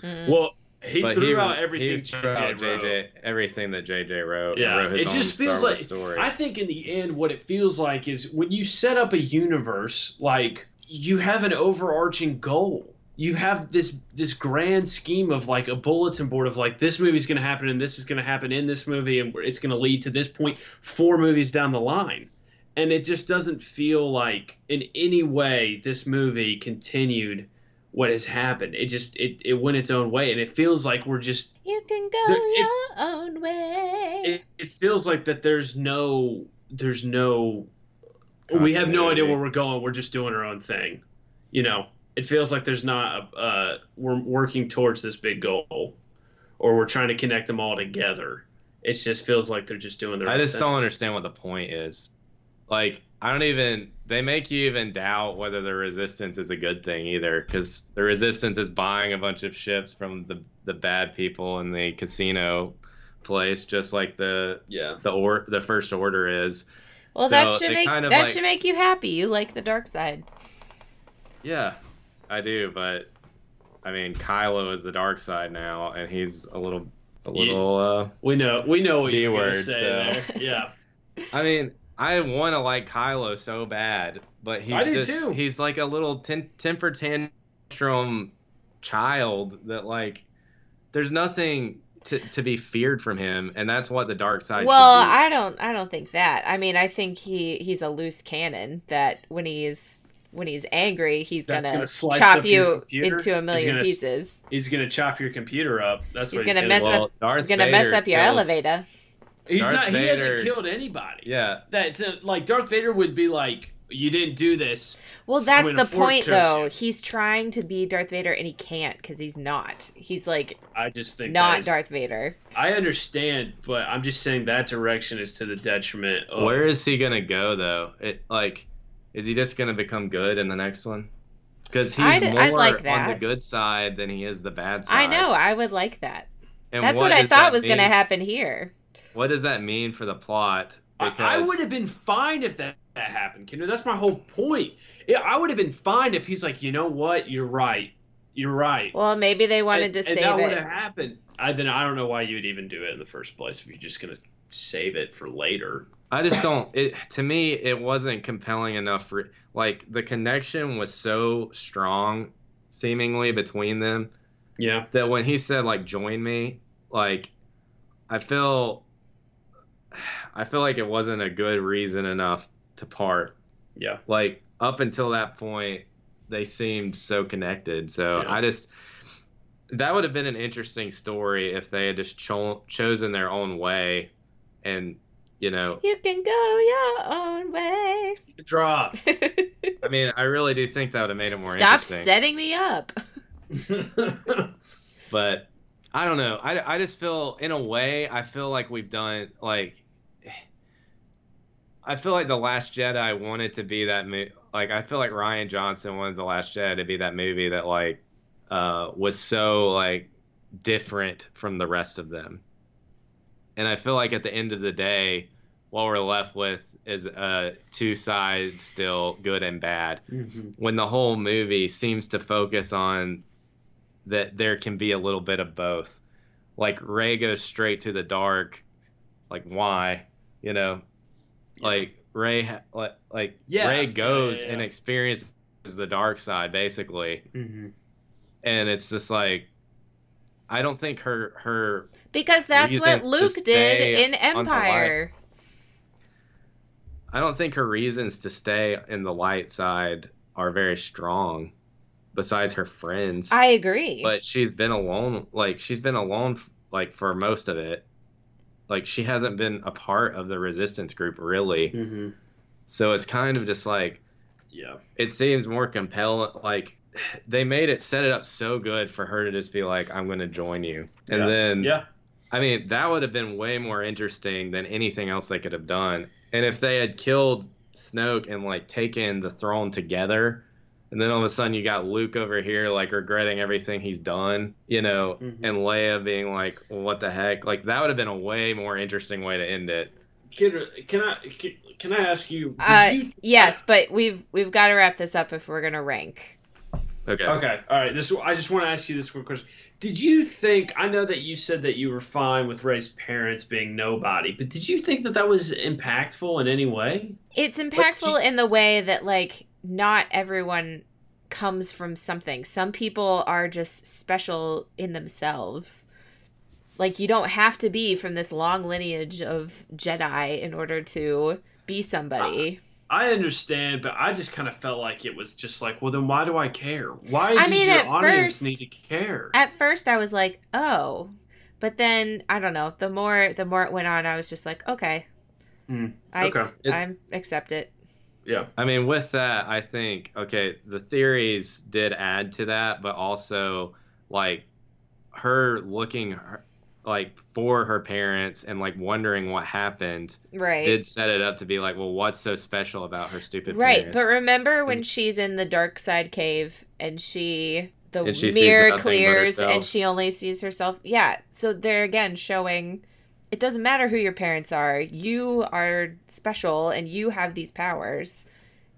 Mm. well he but threw he, out everything he threw out JJ wrote. JJ everything that JJ wrote. and Yeah, wrote his it just feels Wars like story. I think in the end, what it feels like is when you set up a universe, like you have an overarching goal. You have this this grand scheme of like a bulletin board of like this movie's going to happen and this is going to happen in this movie and it's going to lead to this point four movies down the line, and it just doesn't feel like in any way this movie continued what has happened. It just it, it went its own way and it feels like we're just You can go There- it- your own way. it, it feels like that there's no there's no we have no idea where we're going we're just doing our own thing you know it feels like there's not a, uh we're working towards this big goal or we're trying to connect them all together it just feels like they're just doing their I own just thing. don't understand what the point is. Like, I don't even. They make you even doubt whether the resistance is a good thing either, because the resistance is buying a bunch of ships from the the bad people in the casino place, just like the yeah the or the first order is. well, that should make kind of that like- should make you happy. You like the dark side. Yeah, I do, but I mean, Kylo is the dark side now, and he's a little a Yeah. little. uh we know we know what you're gonna say so- there. yeah I mean, I want to like Kylo so bad, but he's just too. he's like a little ten- temper tantrum child that like there's nothing to, to be feared from him, and that's what the dark side. well, should be. I don't I don't think that. I mean, I think he he's a loose cannon that when he's when he's angry, he's gonna, gonna chop up you into a He's million gonna pieces. he's gonna chop your computer up that's He's what gonna he's mess gonna up- well, Darth He's gonna mess up your killed- elevator. he's Darth not he hasn't killed anybody Yeah, That's uh, like Darth Vader would be like, "You didn't do this." Well, that's the point, though. you. He's trying to be Darth Vader, and he can't because he's not. He's like I just think not that is- Darth Vader. I understand, but I'm just saying that direction is to the detriment. Of, where is he gonna go though? It like, is he just gonna become good in the next one? Because he's I'd- more I'd like on the good side than he is the bad side. I know. I would like that. And That's what, I thought was going to happen here. What does that mean for the plot? I, I would have been fine if that, that happened, Kendra. That's my whole point. Yeah, I would have been fine if he's like, you know what, you're right, you're right. Well, maybe they wanted and, to and save that would have happened. I then I don't know why you'd even do it in the first place if you're just gonna save it for later. I just don't. It to me, it wasn't compelling enough for like the connection was so strong, seemingly between them Yeah, that when he said like join me, like I feel, I feel like it wasn't a good reason enough to part. yeah. Like up until that point, they seemed so connected. So Yeah. I just that would have been an interesting story if they had just cho- chosen their own way, and you know You can go your own way. Drop. I mean, I really do think that would have made it more Stop interesting. setting me up. But I don't know. I, I just feel, in a way, I feel like we've done like. I feel like the Last Jedi wanted to be that mo- like I feel like Rian Johnson wanted the Last Jedi to be that movie that like uh, was so like different from the rest of them. And I feel like at the end of the day, what we're left with is uh, two sides still good and bad. Mm-hmm. When the whole movie seems to focus on that there can be a little bit of both. Like Rey goes straight to the dark. Like why? You know, like Rey like like Yeah. Rey Yeah, goes yeah, yeah. and experiences the dark side basically, Mm-hmm. and it's just like I don't think her her Because that's what Luke did in on the light. Empire. I don't think her reasons to stay in the light side are very strong besides her friends. I agree. but she's been alone like she's been alone like for most of it. Like she hasn't been a part of the resistance group really. Mm-hmm. So it's kind of just like Yeah. it seems more compelling like they made it set it up so good for her to just be like I'm going to join you. And Yeah. then Yeah. I mean, that would have been way more interesting than anything else they could have done. And if they had killed Snoke and like taken the throne together, and then all of a sudden you got Luke over here like regretting everything he's done, you know, Mhm. and Leia being like, well, "What the heck?" Like that would have been a way more interesting way to end it. Can, can I can, can I ask you? Uh, you yes, but we've we've got to wrap this up if we're gonna rank. Okay. Okay, all right. This I just want to ask you this quick question. Did you think? I know that you said that you were fine with Rey's parents being nobody, but did you think that that was impactful in any way? It's impactful in the way that like not everyone comes from something. Some people are just special in themselves. Like you don't have to be from this long lineage of Jedi in order to be somebody. Uh-huh. I understand, but I just kind of felt like it was just like, well, then why do I care? Why I does mean, your at audience first- need to care? At first I was like, "Oh." But then I don't know, the more the more it went on, I was just like, "Okay." Hmm, I okay. ex- It- I accept it. yeah, I mean, with that, I think okay, the theories did add to that, but also like her looking her- like for her parents and like wondering what happened Right. did set it up to be like, well, what's so special about her stupid Right, parents? but remember when And- she's in the dark side cave and she the And she mirror clears and she only sees herself. Yeah, so they're again showing it doesn't matter who your parents are. You are special and you have these powers.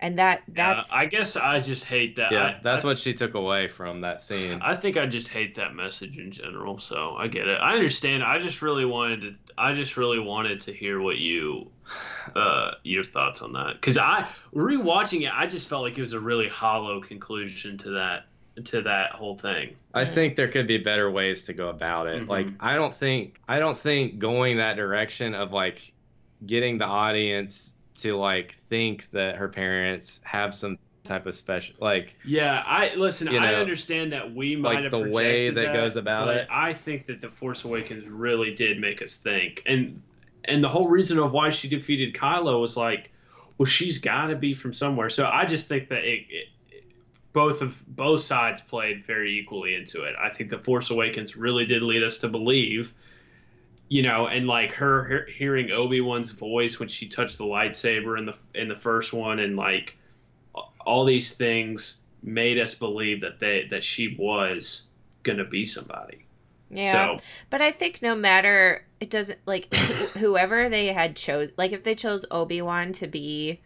And that that's Uh, I guess I just hate that. yeah, I, that's I, what she took away from that scene. I think I just hate that message in general. So I get it. I understand. I just really wanted to. I just really wanted to hear what you, uh, your thoughts on that. Because I rewatching it, I just felt like it was a really hollow conclusion to that to that whole thing. I think there could be better ways to go about it. Mhm. Like I don't think I don't think going that direction of like getting the audience to like think that her parents have some type of special like Yeah, I listen. You I understand that we might like have the way projected that goes about but it. I think that the Force Awakens really did make us think, and and the whole reason of why she defeated Kylo was like, well, she's got to be from somewhere. So I just think that it, it, both of both sides played very equally into it. I think the Force Awakens really did lead us to believe. You know, and like her, her hearing Obi Wan's voice when she touched the lightsaber in the in the first one, and like all these things made us believe that they that she was gonna be somebody. yeah. So But I think no matter it doesn't like wh- whoever they had chose like if they chose Obi-Wan to be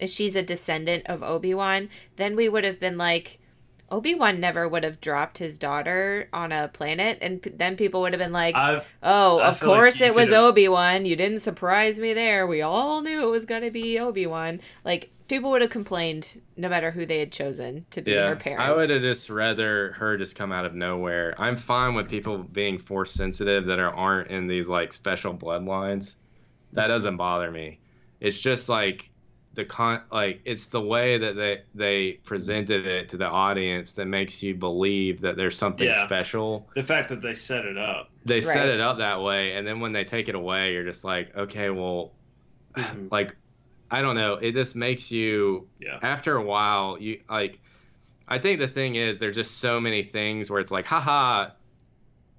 if she's a descendant of Obi-Wan, then we would have been like Obi-Wan never would have dropped his daughter on a planet and p- then people would have been like, I "Oh, I of feel like course it was Obi-Wan. You didn't surprise me there. We all knew it was going to be Obi-Wan." Like people would have complained no matter who they had chosen to be her yeah parents. I would have just rather her just come out of nowhere. I'm fine with people being force sensitive that are, aren't in these like special bloodlines. That doesn't bother me. It's just like the con like it's the way that they they presented it to the audience that makes you believe that there's something Yeah. special. the fact that they set it up. They set it up that way and then when they take it away you're just like, okay, well Mhm. like I don't know, it just makes you Yeah. after a while you like I think the thing is there's just so many things where it's like haha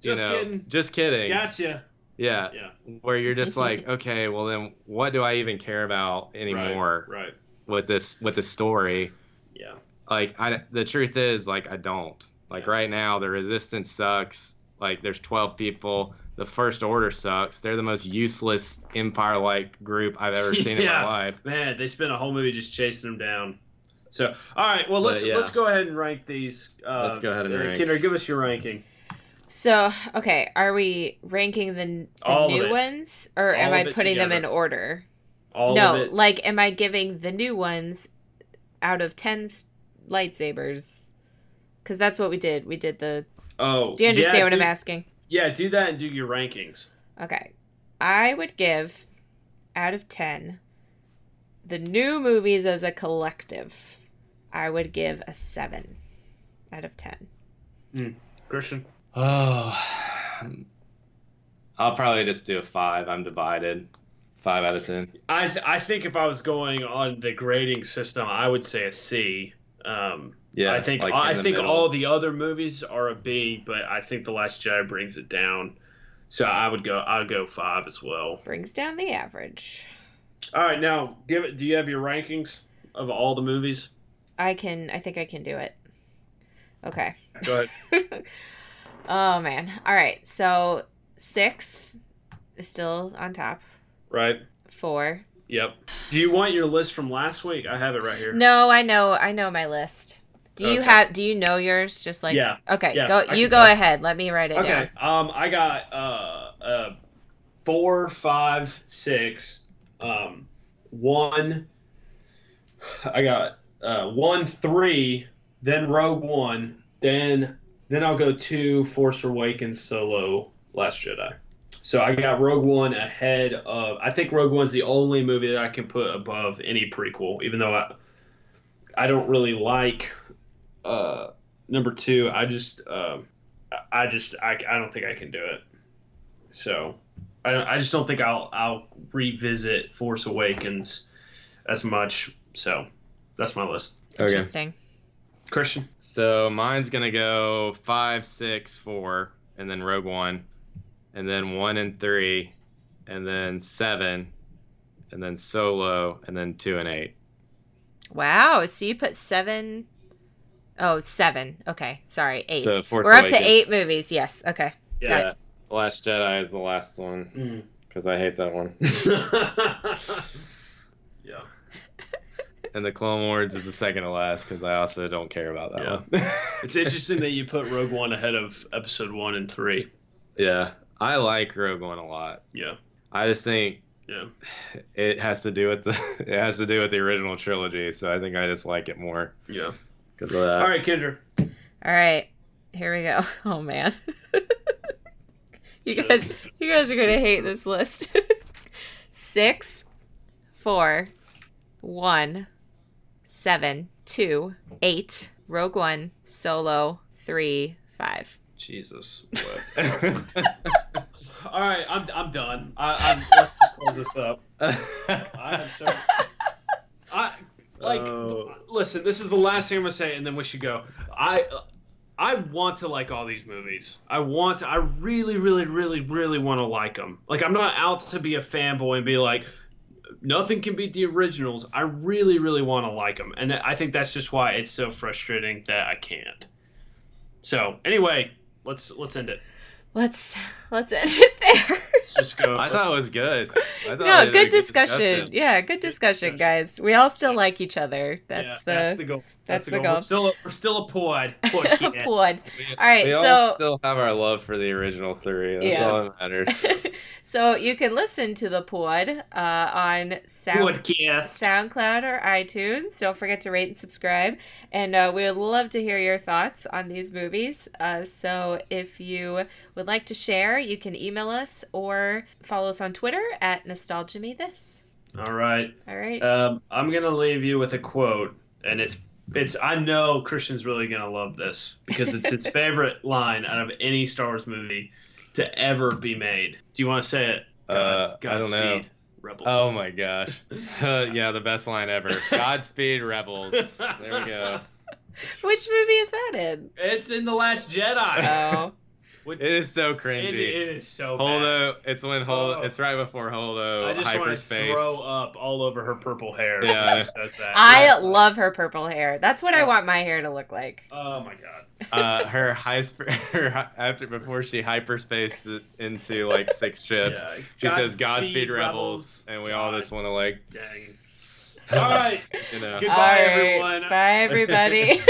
you Just know, kidding. just kidding Gotcha. Yeah Yeah. where you're just like okay well then what do I even care about anymore Right. right. with this with the story Yeah. like I the truth is like I don't like Yeah. right now the resistance sucks Like there's 12 people. The First Order sucks. They're the most useless Empire-like group I've ever seen in my life. Man, they spent a whole movie just chasing them down. So, all right, well let's But, yeah. let's go ahead and rank these. Uh, Let's go ahead and uh, rank. Kendra, give us your ranking. So, okay, are we ranking the, the new ones or All am I putting them in order? All no, of it. like am I giving the new ones out of ten lightsabers? Cuz that's what we did. We did the Oh, Do you understand yeah, what I'm asking? Yeah, do that and do your rankings. Okay. I would give out of 10 the new movies as a collective. I would give a 7 out of 10. Hmm. Christian. Oh, I'll probably just do a five. I'm divided. Five out of ten. I th- I think if I was going on the grading system, I would say a C. Um, Yeah, I think like I think middle. all the other movies are a B, but I think the Last Jedi brings it down. So I would go. I would go five as well. Brings down the average. All right, now give it. Do you have your rankings of all the movies? I can I think I can do it. Okay. Go ahead. oh man. All right. So, 6 is still on top. right. 4. Yep. Do you want your list from last week? I have it right here. No, I know I know my list. Do you Okay. have do you know yours just like Yeah. Okay, Yeah, go I you go tell. ahead. Let me write it Okay. down. Um, I got uh, uh, four, five, six, um, one. I got uh, one, three, then Rogue One, then then I'll go two, Force Awakens, Solo, Last Jedi. So I got Rogue One ahead of. I think Rogue One's the only movie that I can put above any prequel, even though I I don't really like uh, number two. I just um, I- I just I, I don't think I can do it. So I don't, I just don't think I'll I'll revisit Force Awakens as much. So that's my list. Okay. Interesting. Christian. So mine's gonna go five, six, four, and then Rogue One, and then one and three, and then seven, and then Solo, and then two and eight. Wow. So you put 7 Oh, seven. Okay. Sorry. 8. So Force We're up to 8 movies. Yes. Okay. Yeah. Last Jedi is the last one Mm. because I hate that one, yeah. And the Clone Wars is the second to last because I also don't care about that Yeah. one. It's interesting that you put Rogue One ahead of Episode One and Three. yeah, I like Rogue One a lot. Yeah. I just think Yeah. it has to do with the it has to do with the original trilogy, so I think I just like it more Yeah. because of that. All right, Kendra. All right. Here we go. Oh man. you guys you guys are going to hate this list. Six, four, one, seven, two, eight, Rogue One, Solo, 3, 5. Jesus. What? All right, I'm I'm done. I, I'm, let's just close this up. I am so. I like. Oh. Listen, this is the last thing I'm gonna say, and then we should go. I I want to like all these movies. I want. To, I really, really, really, really want to like them. Like I'm not out to be a fanboy and be like. Nothing can beat the originals. I really, really want to like them, and I think that's just why it's so frustrating that I can't. So anyway, let's let's end it. Let's let's end it there. Let's just go. I thought it was good. I thought we no, had a good discussion. Yeah, good discussion, discussion. guys. We all still like each other. Yeah, That's that's the the goal. That's the We're goal. still a, we're still a pod. pod pod. We- All right, we so- all still have our love for the original three. That's Yes. all that matters. so you can listen to the pod uh, on Sound Podcast. SoundCloud or iTunes. Don't forget to rate and subscribe. And uh, we would love to hear your thoughts on these movies. Uh, so if you would like to share, you can email us or follow us on Twitter at NostalgiaMeThis. All right. All right. Um, I'm gonna leave you with a quote, and it's it's. I know Christian's really gonna love this because it's his favorite line out of any Star Wars movie to ever be made. Do you want to say it? Uh, I don't know. Godspeed, Rebels. Oh my gosh. yeah, the best line ever. Godspeed, Rebels. There we go. Which movie is that in? It's in the Last Jedi. Oh. What- It is so It, cringy. it is so bad. Holdo, it's when Holdo, Oh. it's right before Holdo I just want to throw up all over her purple hair. when Yeah. she says that. I love her purple hair. That's what I want my hair to look like. Oh my god. uh, her high sp- her after before she hyperspaces into like six ships. Yeah. She says Godspeed Rebels, and we all just want to like Dang. All right. you know. Goodbye, All right. everyone. Bye, everybody.